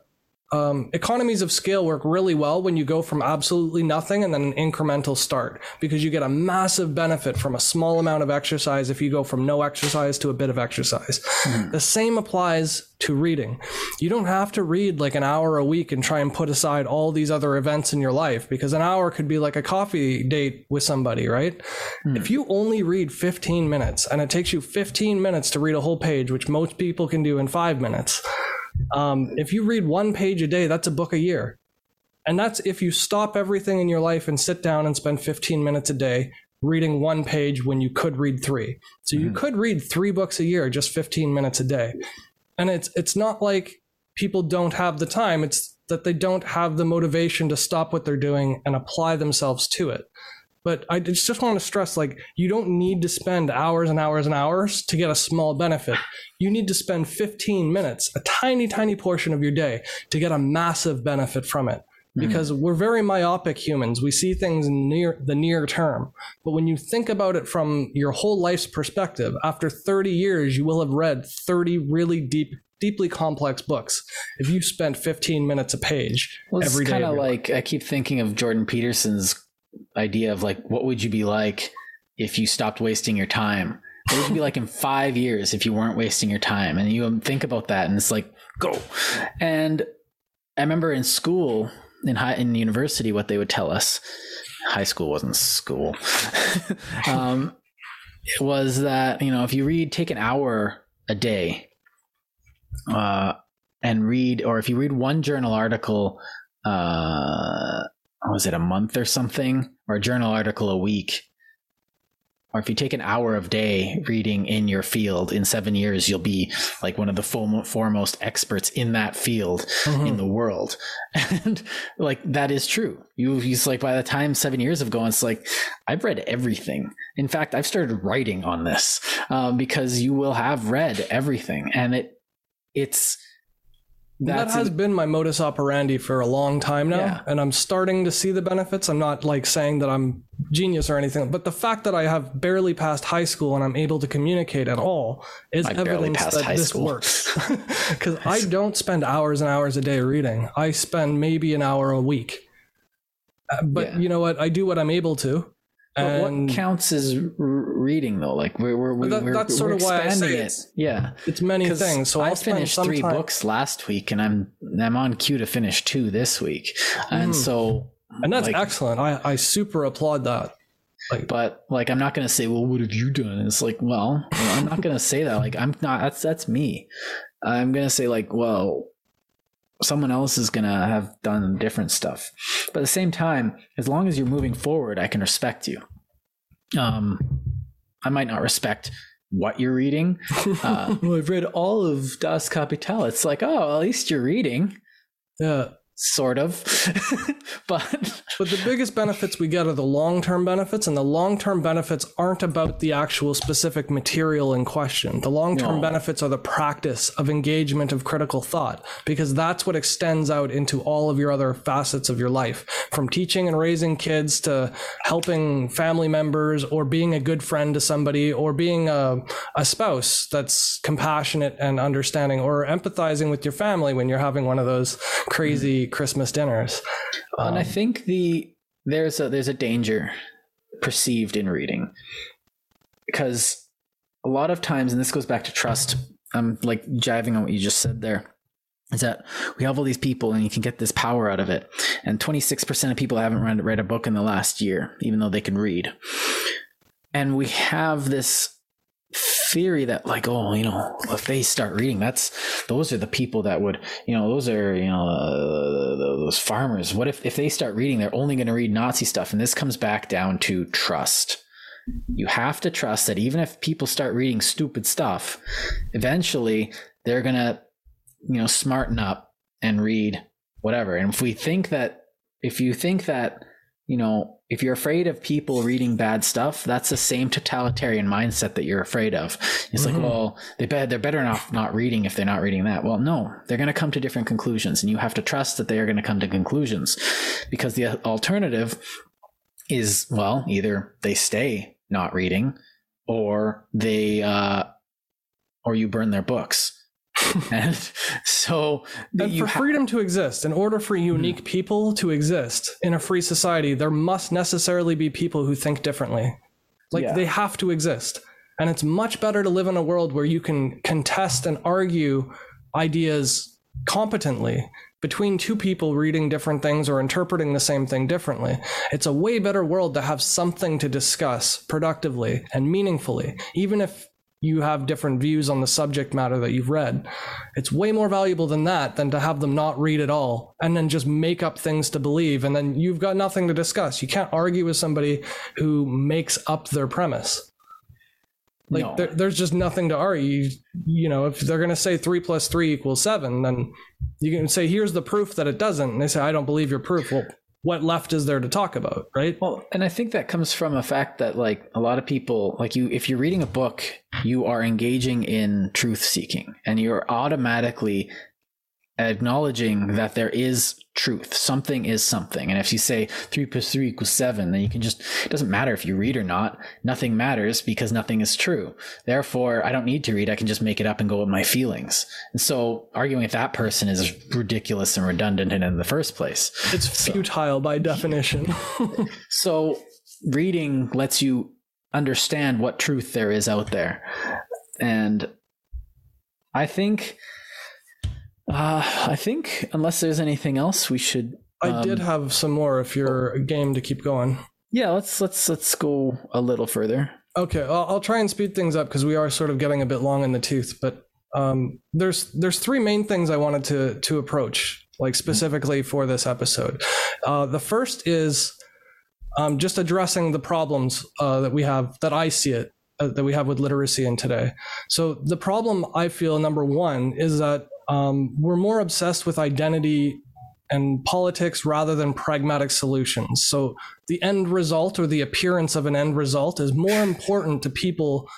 um, economies of scale work really well when you go from absolutely nothing and then an incremental start because you get a massive benefit from a small amount of exercise if you go from no exercise to a bit of exercise. Mm. The same applies to reading. You don't have to read like an hour a week and try and put aside all these other events in your life because an hour could be like a coffee date with somebody, right? Mm. If you only read 15 minutes and it takes you 15 minutes to read a whole page, which most people can do in five minutes, um, if you read one page a day, that's a book a year. And that's if you stop everything in your life and sit down and spend 15 minutes a day reading one page when you could read three. So mm-hmm. you could read three books a year, just 15 minutes a day. And it's it's not like people don't have the time. It's that they don't have the motivation to stop what they're doing and apply themselves to it. But I just, want to stress like, you don't need to spend hours and hours and hours to get a small benefit. You need to spend 15 minutes, a tiny, tiny portion of your day to get a massive benefit from it. Mm-hmm. Because mm-hmm. we're very myopic humans. We see things in near the near term. But when you think about it from your whole life's perspective, after 30 years, you will have read 30 really deep deeply complex books if you spent 15 minutes a page well, every day. It's kind of like I keep thinking of Jordan Peterson's idea of like what would you be like if you stopped wasting your time? What would you be like in five years if you weren't wasting your time? And you think about that and it's like go. And i remember in school in high in university what they would tell us high school wasn't school um, it was that you know if you read take an hour a day uh, and read or if you read one journal article uh, was it a month or something or a journal article a week or if you take an hour of day reading in your field in seven years you'll be like one of the foremost experts in that field mm-hmm. in the world. And like that is true. You he's like by the time seven years have gone it's like i've read everything. In fact i've started writing on this um, because you will have read everything and it it's that has been my modus operandi for a long time now yeah. and i'm starting to see the benefits. I'm not like saying that i'm genius or anything but the fact that i have barely passed high school and i'm able to communicate at all is I evidence that this school. works. Because i don't spend hours and hours a day reading. I spend maybe an hour a week. Uh, but yeah. you know what? I do what i'm able to but what counts as reading though? Like we're we're, that, we're that's sort we're of why I say it. It's, yeah, it's many things. So I'll i finished three time. books last week, and I'm I'm on cue to finish two this week, and mm. so and that's like, excellent. I I super applaud that. Like, but like I'm not gonna say, well, what have you done? It's like, well, well I'm not gonna say that. Like I'm not. That's that's me. I'm gonna say like, well, someone else is going to have done different stuff. But at the same time, as long as you're moving forward, I can respect you. Um, I might not respect what you're reading. Uh, well, I've read all of Das Kapital. It's like, oh, at least you're reading. Yeah sort of but but the biggest benefits we get are the long-term benefits and the long-term benefits aren't about the actual specific material in question the long-term no. benefits are the practice of engagement of critical thought because that's what extends out into all of your other facets of your life from teaching and raising kids to helping family members or being a good friend to somebody or being a, a spouse that's compassionate and understanding or empathizing with your family when you're having one of those crazy Christmas dinners. Um, and I um, think the there's a there's a danger perceived in reading because a lot of times, and this goes back to trust. I'm like jiving on what you just said there. Is that we have all these people and you can get this power out of it. And 26% of people haven't read, read a book in the last year, even though they can read. And we have this theory that like oh you know if they start reading that's those are the people that would you know those are you know uh, those farmers. What if if they start reading they're only going to read nazi stuff and this comes back down to trust. You have to trust that even if people start reading stupid stuff eventually they're going to you know smarten up and read whatever. And if we think that if you think that you know if you're afraid of people reading bad stuff, that's the same totalitarian mindset that you're afraid of. It's mm-hmm. like, well, they they're better off not reading if they're not reading that. Well, no, they're going to come to different conclusions, and you have to trust that they are going to come to conclusions, because the alternative is well, either they stay not reading, or they, uh, or you burn their books. and so and for ha- freedom to exist, in order for unique mm-hmm. people to exist in a free society, there must necessarily be people who think differently. Like yeah. they have to exist. And it's much better to live in a world where you can contest and argue ideas competently between two people reading different things or interpreting the same thing differently. It's a way better world to have something to discuss productively and meaningfully, even if you have different views on the subject matter that you've read. It's way more valuable than that than to have them not read at all and then just make up things to believe and then you've got nothing to discuss. You can't argue with somebody who makes up their premise. Like no. there, there's just nothing to argue. You know, if they're going to say three plus three equals seven, then you can say, "Here's the proof that it doesn't." And they say, "I don't believe your proof." Well, what left is there to talk about, right? Well, and I think that comes from a fact that like a lot of people like you if you're reading a book, you are engaging in truth seeking and you're automatically acknowledging that there is truth. Something is something. And if you say three plus three equals seven, then you can just, it doesn't matter if you read or not. Nothing matters because nothing is true. Therefore, I don't need to read. I can just make it up and go with my feelings. And so arguing with that person is ridiculous and redundant and in the first place. It's futile so, by definition. so reading lets you understand what truth there is out there. And I think uh, I think unless there's anything else, we should. Um, I did have some more. If you're game to keep going. Yeah, let's let's let's go a little further. Okay, I'll, I'll try and speed things up because we are sort of getting a bit long in the tooth. But um, there's there's three main things I wanted to to approach, like specifically for this episode. Uh, the first is um, just addressing the problems uh, that we have that I see it uh, that we have with literacy in today. So the problem I feel number one is that um, we're more obsessed with identity and politics rather than pragmatic solutions. So the end result or the appearance of an end result is more important to people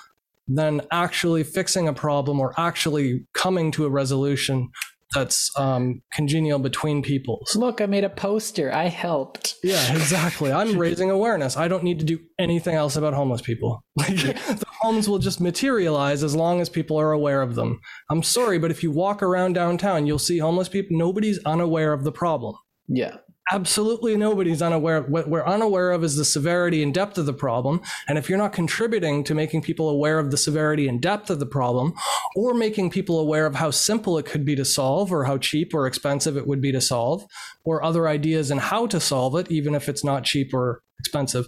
than actually fixing a problem or actually coming to a resolution that's um, congenial between people. Look, I made a poster. I helped. Yeah, exactly. I'm raising awareness. I don't need to do anything else about homeless people. Like, the homes will just materialize as long as people are aware of them. I'm sorry, but if you walk around downtown, you'll see homeless people. Nobody's unaware of the problem. Yeah absolutely nobody's unaware of what we're unaware of is the severity and depth of the problem. And if you're not contributing to making people aware of the severity and depth of the problem or making people aware of how simple it could be to solve or how cheap or expensive it would be to solve or other ideas and how to solve it even if it's not cheap or expensive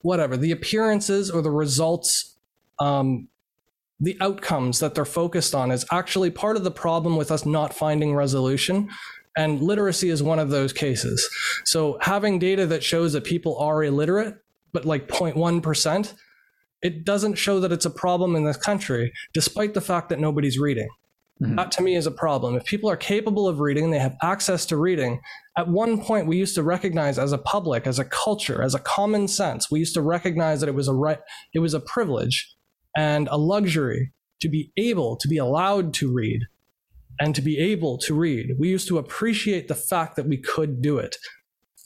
whatever the appearances or the results um, the outcomes that they're focused on is actually part of the problem with us not finding resolution and literacy is one of those cases. So having data that shows that people are illiterate, but like 0.1%, it doesn't show that it's a problem in this country, despite the fact that nobody's reading. Mm-hmm. That to me is a problem. If people are capable of reading, they have access to reading. At one point, we used to recognize as a public, as a culture, as a common sense, we used to recognize that it was a right, it was a privilege and a luxury to be able to be allowed to read and to be able to read. We used to appreciate the fact that we could do it.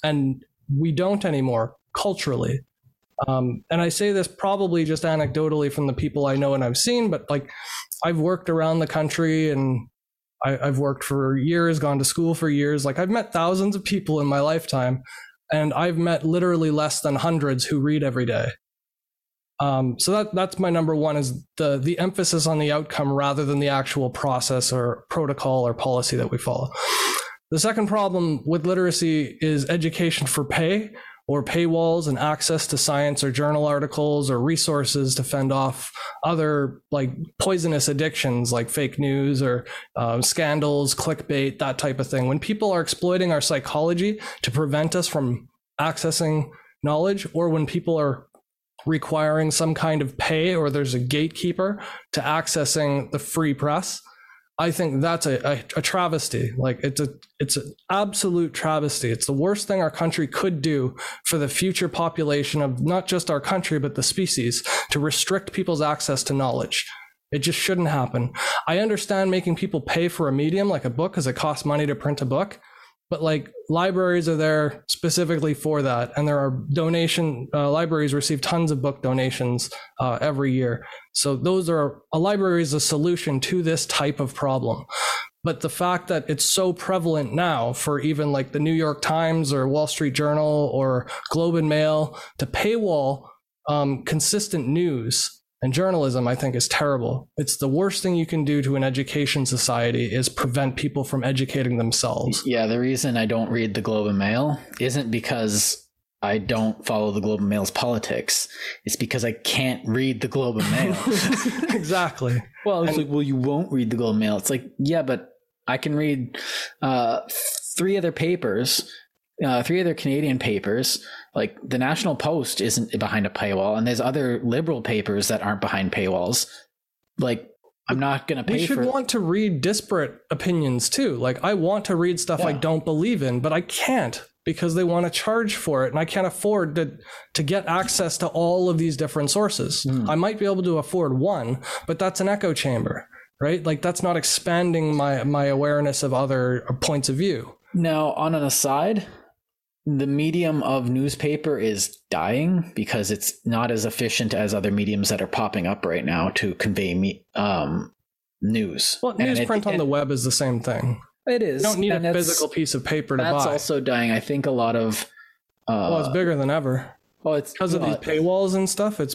And we don't anymore culturally. Um, and I say this probably just anecdotally from the people I know and I've seen, but like I've worked around the country and I, I've worked for years, gone to school for years. Like I've met thousands of people in my lifetime, and I've met literally less than hundreds who read every day. Um, so that that's my number one is the the emphasis on the outcome rather than the actual process or protocol or policy that we follow. The second problem with literacy is education for pay or paywalls and access to science or journal articles or resources to fend off other like poisonous addictions like fake news or uh, scandals, clickbait, that type of thing. When people are exploiting our psychology to prevent us from accessing knowledge, or when people are requiring some kind of pay or there's a gatekeeper to accessing the free press i think that's a, a, a, travesty. Like it's a it's an absolute travesty. It's the worst thing our country could do for the future population of not just our country but the species to restrict people's access to knowledge. It just shouldn't happen. I understand making people pay for a medium like a book because it costs money to print a book but like libraries are there specifically for that. And there are donation uh, libraries receive tons of book donations uh, every year. So those are a library is a solution to this type of problem. But the fact that it's so prevalent now for even like the new york times or wall street journal or globe and mail to paywall um, consistent news and journalism i think is terrible it's the worst thing you can do to an education society is prevent people from educating themselves Yeah, the reason I don't read the Globe and Mail isn't because I don't follow the Globe and Mail's politics. It's because I can't read the Globe and Mail. exactly well, it's like, well, you won't read the Globe and Mail. It's like, yeah, but I can read uh, three other papers, uh, three other Canadian papers. Like the National Post isn't behind a paywall, and there's other liberal papers that aren't behind paywalls. Like, I'm not going to pay we should for. want to read disparate opinions too like i want to read stuff i don't believe in but i can't because they want to charge for it and i can't afford to to get access to all of these different sources Hmm. i might be able to afford one but that's an echo chamber right like that's not expanding my my awareness of other points of view Now, on an aside, the medium of newspaper is dying because it's not as efficient as other mediums that are popping up right now to convey me, um, news. well And it- newsprint on the web is the same thing It is. you don't need and a physical piece of paper to buy. That's also dying. I think a lot of. Uh, well it's bigger than ever well, it's because of these paywalls and stuff it's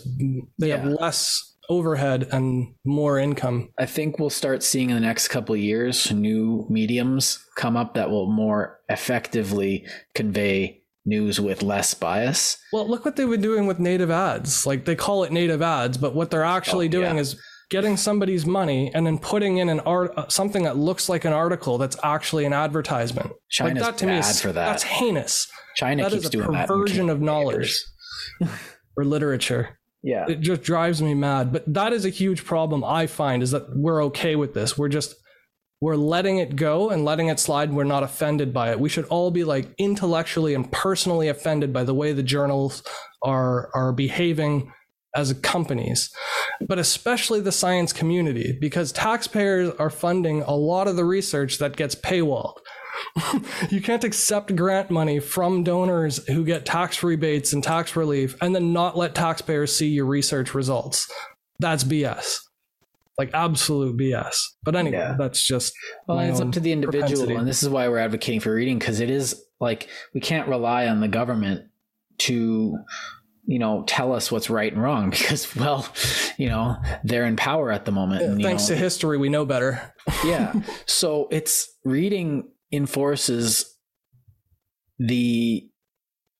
they have less overhead and more income I think we'll start seeing in the next couple of years new mediums come up that will more effectively convey news with less bias. Well, look what they've been doing with native ads. Like they call it native ads, but what they're actually Oh, doing yeah. is getting somebody's money and then putting in an art uh, something that looks like an article that's actually an advertisement. China's like that to me bad is for that. that's heinous China that keeps is a doing that. in perversion of knowledge. or literature. Yeah. It just drives me mad. But that is a huge problem I find is that we're okay with this. We're just we're letting it go and letting it slide. We're not offended by it. We should all be like intellectually and personally offended by the way the journals are are behaving as companies, but especially the science community, because taxpayers are funding a lot of the research that gets paywalled. you can't accept grant money from donors who get tax rebates and tax relief and then not let taxpayers see your research results. That's BS. Like absolute BS. But anyway, Yeah. that's just well, it's up to the individual, propensity. and this is why we're advocating for reading because it is like we can't rely on the government to, you know, tell us what's right and wrong because, well, you know, they're in power at the moment. and, you Thanks know, to history, we know better. yeah. So it's reading enforces the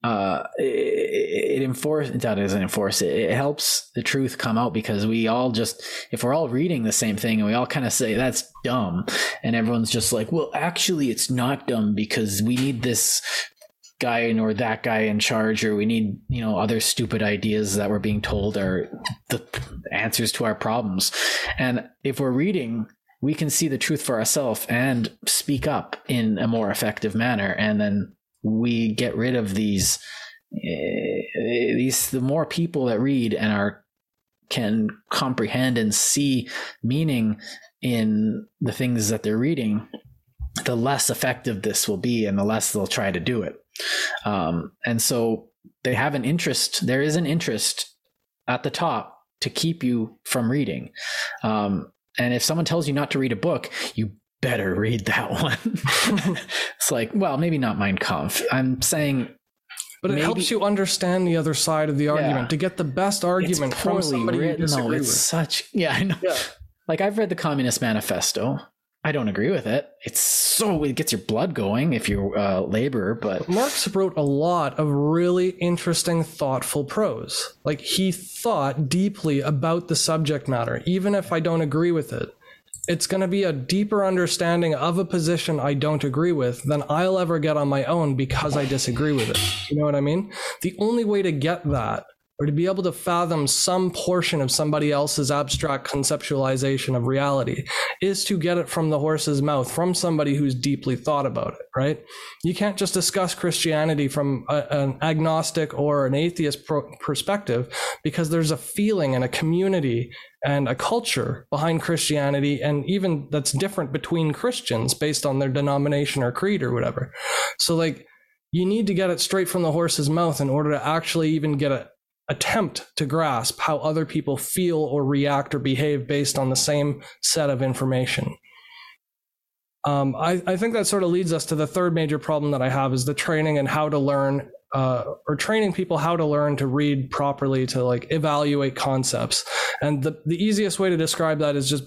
uh it, it enforce that doesn't enforce it. It helps the truth come out because we all just if we're all reading the same thing and we all kind of say that's dumb and everyone's just like well actually it's not dumb because we need this guy or that guy in charge or we need you know other stupid ideas that we're being told are the answers to our problems. And if we're reading we can see the truth for ourselves and speak up in a more effective manner. And then we get rid of these eh, these the more people that read and are can comprehend and see meaning in the things that they're reading the less effective this will be and the less they'll try to do it. Um, and so they have an interest there is an interest at the top to keep you from reading. Um, and if someone tells you not to read a book you better read that one. It's like well maybe not mein kampf. I'm saying But it Maybe- helps you understand the other side of the argument. To get the best argument it's from poorly somebody you written. Though disagree it's with. such yeah i know. Yeah. like i've read the communist manifesto i don't agree with it it's so it gets your blood going if you're a laborer but Marx wrote a lot of really interesting, thoughtful prose. Like he thought deeply about the subject matter, even if I don't agree with it. It's going to be a deeper understanding of a position I don't agree with than I'll ever get on my own because I disagree with it. You know what I mean? The only way to get that or to be able to fathom some portion of somebody else's abstract conceptualization of reality is to get it from the horse's mouth from somebody who's deeply thought about it, right? You can't just discuss Christianity from a, an agnostic or an atheist pro- perspective because there's a feeling and a community and a culture behind Christianity, and even that's different between Christians based on their denomination or creed or whatever. So, like, you need to get it straight from the horse's mouth in order to actually even get a, attempt to grasp how other people feel or react or behave based on the same set of information. Um, I, I, think that sort of leads us to the third major problem that I have is the training and how to learn uh, or training people how to learn to read properly to like evaluate concepts. And the, the easiest way to describe that is just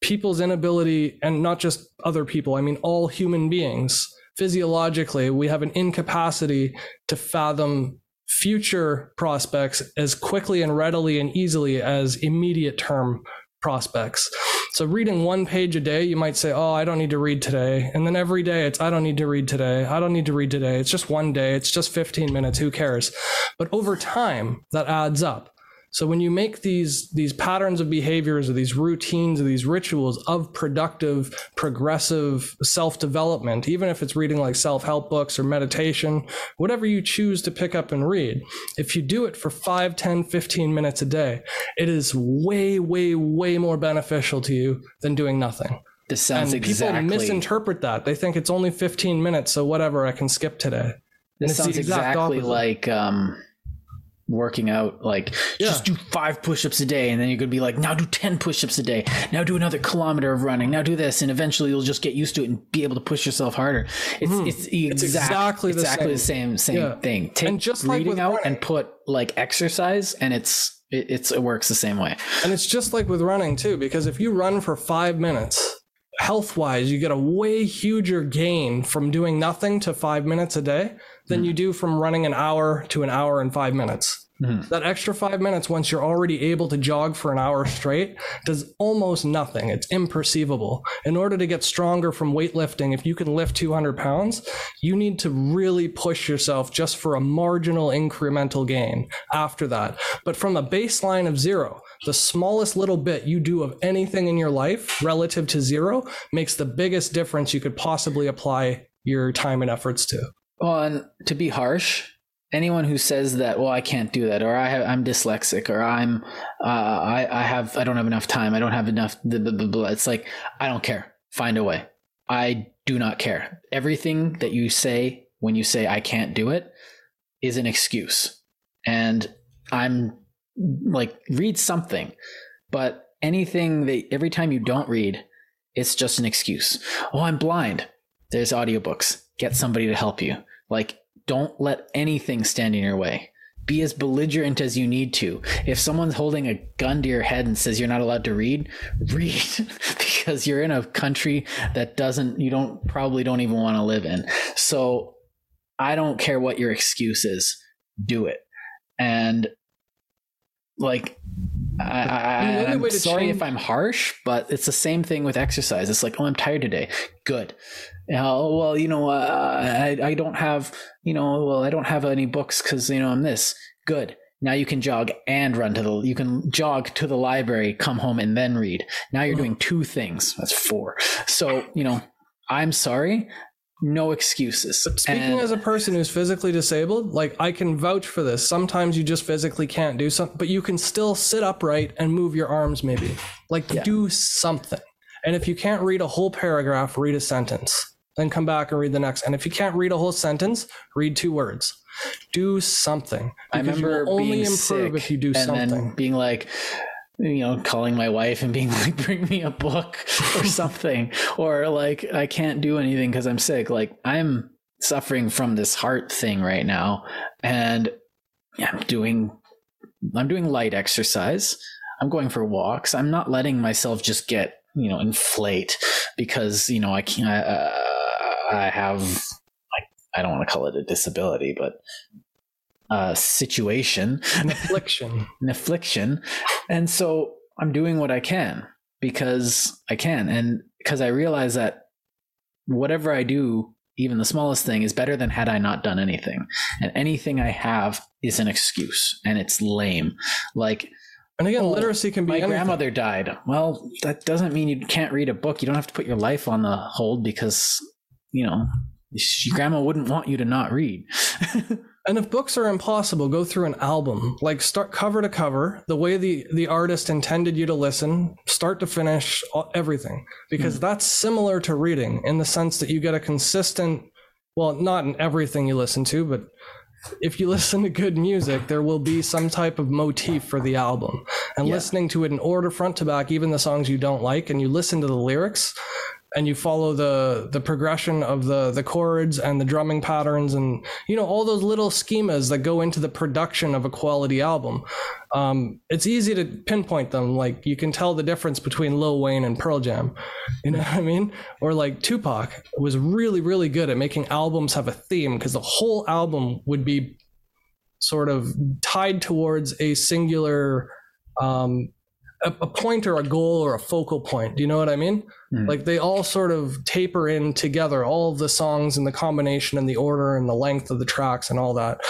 people's inability and not just other people, I mean, all human beings physiologically, we have an incapacity to fathom future prospects as quickly and readily and easily as immediate term prospects. So reading one page a day, you might say, "Oh, I don't need to read today." And then every day it's, "I don't need to read today. I don't need to read today. It's just one day. It's just 15 minutes. Who cares?" But over time, that adds up. So when you make these these patterns of behaviors or these routines or these rituals of productive, progressive self-development, even if it's reading like self-help books or meditation, whatever you choose to pick up and read, if you do it for 5, 10, 15 minutes a day, it is way, way, way more beneficial to you than doing nothing. This sounds and exactly. People misinterpret that. They think it's only 15 minutes, so whatever, I can skip today. This sounds exactly opposite. like um, working out like yeah. just do five push-ups a day and then you're going to be like now do 10 push-ups a day now do another kilometer of running now do this and eventually you'll just get used to it and be able to push yourself harder it's mm. it's, it's, exactly exactly the same same, same yeah. thing take and just reading like out running. and put like exercise and it's it, it's it works the same way and it's just like with running too because if you run for five minutes health wise you get a way huger gain from doing nothing to five minutes a day than mm. you do from running an hour to an hour and five minutes. Mm. That extra five minutes, once you're already able to jog for an hour straight, does almost nothing. It's imperceivable. In order to get stronger from weightlifting, if you can lift 200 pounds, you need to really push yourself just for a marginal incremental gain after that. But from a baseline of zero, the smallest little bit you do of anything in your life relative to zero makes the biggest difference you could possibly apply your time and efforts to. Well, and to be harsh, anyone who says that, well, I can't do that, or I have, I'm dyslexic, or I'm, uh, I, I have, I don't have enough time, I don't have enough, blah, blah, blah, it's like, I don't care. Find a way. I do not care. Everything that you say when you say I can't do it is an excuse. And I'm like, read something, but anything that every time you don't read, it's just an excuse. Oh, I'm blind. There's audiobooks. Get somebody to help you. Like, don't let anything stand in your way. Be as belligerent as you need to. If someone's holding a gun to your head and says you're not allowed to read, read because you're in a country that doesn't, you don't probably don't even want to live in. So I don't care what your excuse is, do it. And like, I, I, am sorry change- if I'm harsh, but it's the same thing with exercise. It's like, oh, I'm tired today. Good. Oh, well, you know, uh, I, I don't have, you know, well, I don't have any books because, you know, I'm this. Good. Now you can jog and run to the, you can jog to the library, come home and then read. Now you're doing two things. That's four. So, you know, I'm sorry. No excuses. Speaking and, as a person who's physically disabled, like I can vouch for this. Sometimes you just physically can't do something, but you can still sit upright and move your arms maybe. Like yeah. do something. And if you can't read a whole paragraph, read a sentence then come back and read the next. And if you can't read a whole sentence, read two words. Do something. I remember only being improve if you do and something. Then being like, you know, calling my wife and being like, bring me a book or something. or like, I can't do anything because I'm sick. Like, I'm suffering from this heart thing right now. And I'm doing, I'm doing light exercise. I'm going for walks. I'm not letting myself just get, you know, inflate because, you know, I can't, uh, I have like I don't want to call it a disability, but a situation, an affliction, an affliction, and so I'm doing what I can because I can, and because I realize that whatever I do even the smallest thing, is better than had I not done anything. And anything I have is an excuse, and it's lame. Like, And again, Oh, literacy can be my anything. grandmother died. Well, that doesn't mean you can't read a book. You don't have to put your life on the hold because, you know, your grandma wouldn't want you to not read. And if books are impossible, go through an album, like start cover to cover, the way the the artist intended you to listen, start to finish, everything, because hmm. that's similar to reading in the sense that you get a consistent, well, not in everything you listen to, but if you listen to good music, there will be some type of motif for the album. And Yeah. listening to it in order front to back, even the songs you don't like, and you listen to the lyrics and you follow the the progression of the the chords and the drumming patterns and you know all those little schemas that go into the production of a quality album. Um, it's easy to pinpoint them. Like you can tell the difference between Lil Wayne and Pearl Jam. You know what I mean? Or like Tupac was really really good at making albums have a theme because the whole album would be sort of tied towards a singular um, a, a point or a goal or a focal point. Do you know what I mean? Mhm. Like they all sort of taper in together, all of the songs and the combination and the order and the length of the tracks and all that.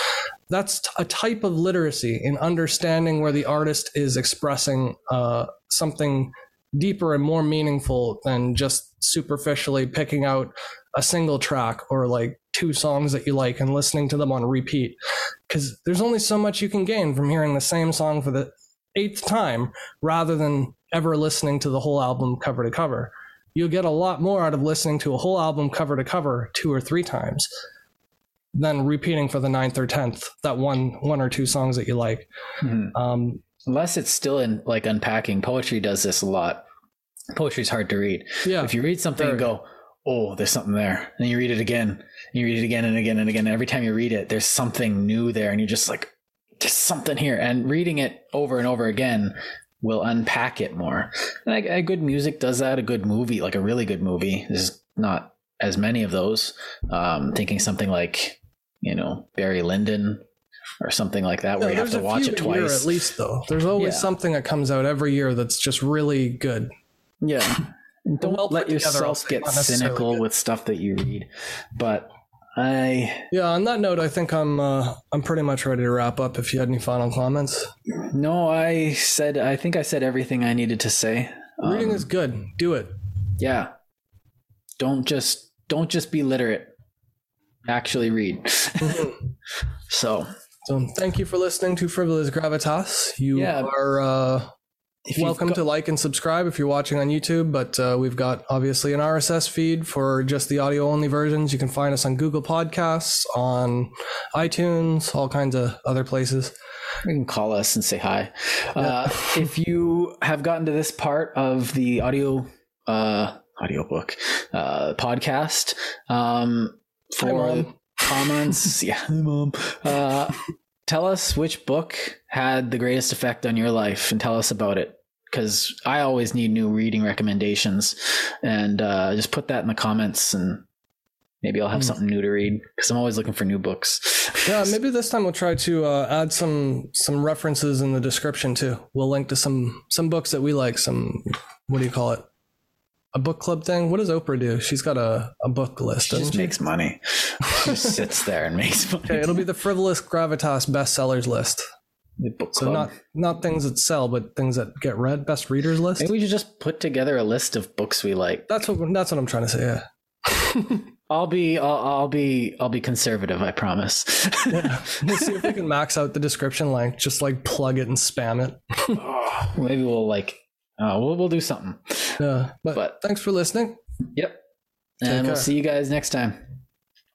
That's a type of literacy in understanding where the artist is expressing uh, something deeper and more meaningful than just superficially picking out a single track or like two songs that you like and listening to them on repeat. Because there's only so much you can gain from hearing the same song for the eighth time rather than ever listening to the whole album cover to cover. You'll get a lot more out of listening to a whole album cover to cover two or three times than repeating for the ninth or tenth that one one or two songs that you like. Mhm. Um, Unless it's still in like unpacking. Poetry does this a lot. Poetry's hard to read. yeah, If you read something and go, oh, there's something there. And you read it again. And you read it again and again and again. And every time you read it, there's something new there. And you're just like, there's something here. And reading it over and over again will unpack it more. And like, a good music does that. A good movie, like a really good movie, there's not as many of those. Um, thinking something like, you know, Barry Lyndon or something like that, where Yeah, you have to a watch it a year twice. at least. Though there's always Yeah. something that comes out every year that's just really good. Yeah. Don't well let yourself get cynical good. with stuff that you read. But I Yeah. On that note, I think I'm uh, I'm pretty much ready to wrap up. If you had any final comments, no, I said I think I said everything I needed to say. reading Um, is good. Do it. yeah. Don't just don't just be literate. Actually read. so So thank you for listening to Frivolous Gravitas. You Yeah. are uh, if welcome got- to like and subscribe if you're watching on YouTube. But uh, we've got obviously an RSS feed for just the audio only versions. You can find us on Google Podcasts, on iTunes, all kinds of other places. You can call us and say hi. Uh, if you have gotten to this part of the audio uh, audiobook uh, podcast, um, for comments, yeah, hi, mom. Uh, tell us which book had the greatest effect on your life, and tell us about it. Because I always need new reading recommendations, and uh, just put that in the comments, and maybe I'll have Hmm. something new to read. Because I'm always looking for new books. Yeah, maybe this time we'll try to uh, add some some references in the description too. We'll link to some some books that we like. Some what do you call it? A book club thing. What does Oprah do? She's got a, a book list. She just she? makes money. She just sits there and makes money. Okay, it'll be the frivolous gravitas bestsellers list. The book club. So not not things that sell, but things that get read. Best readers list. Maybe we should just put together a list of books we like. That's what that's what I'm trying to say. Yeah. I'll be, I'll, I'll be, I'll be conservative. I promise. We'll see if we can max out the description length. Just like plug it and spam it. Maybe we'll like, uh, we'll, we'll do something. Yeah. But, But- thanks for listening. Yep. And we'll care. see you guys next time.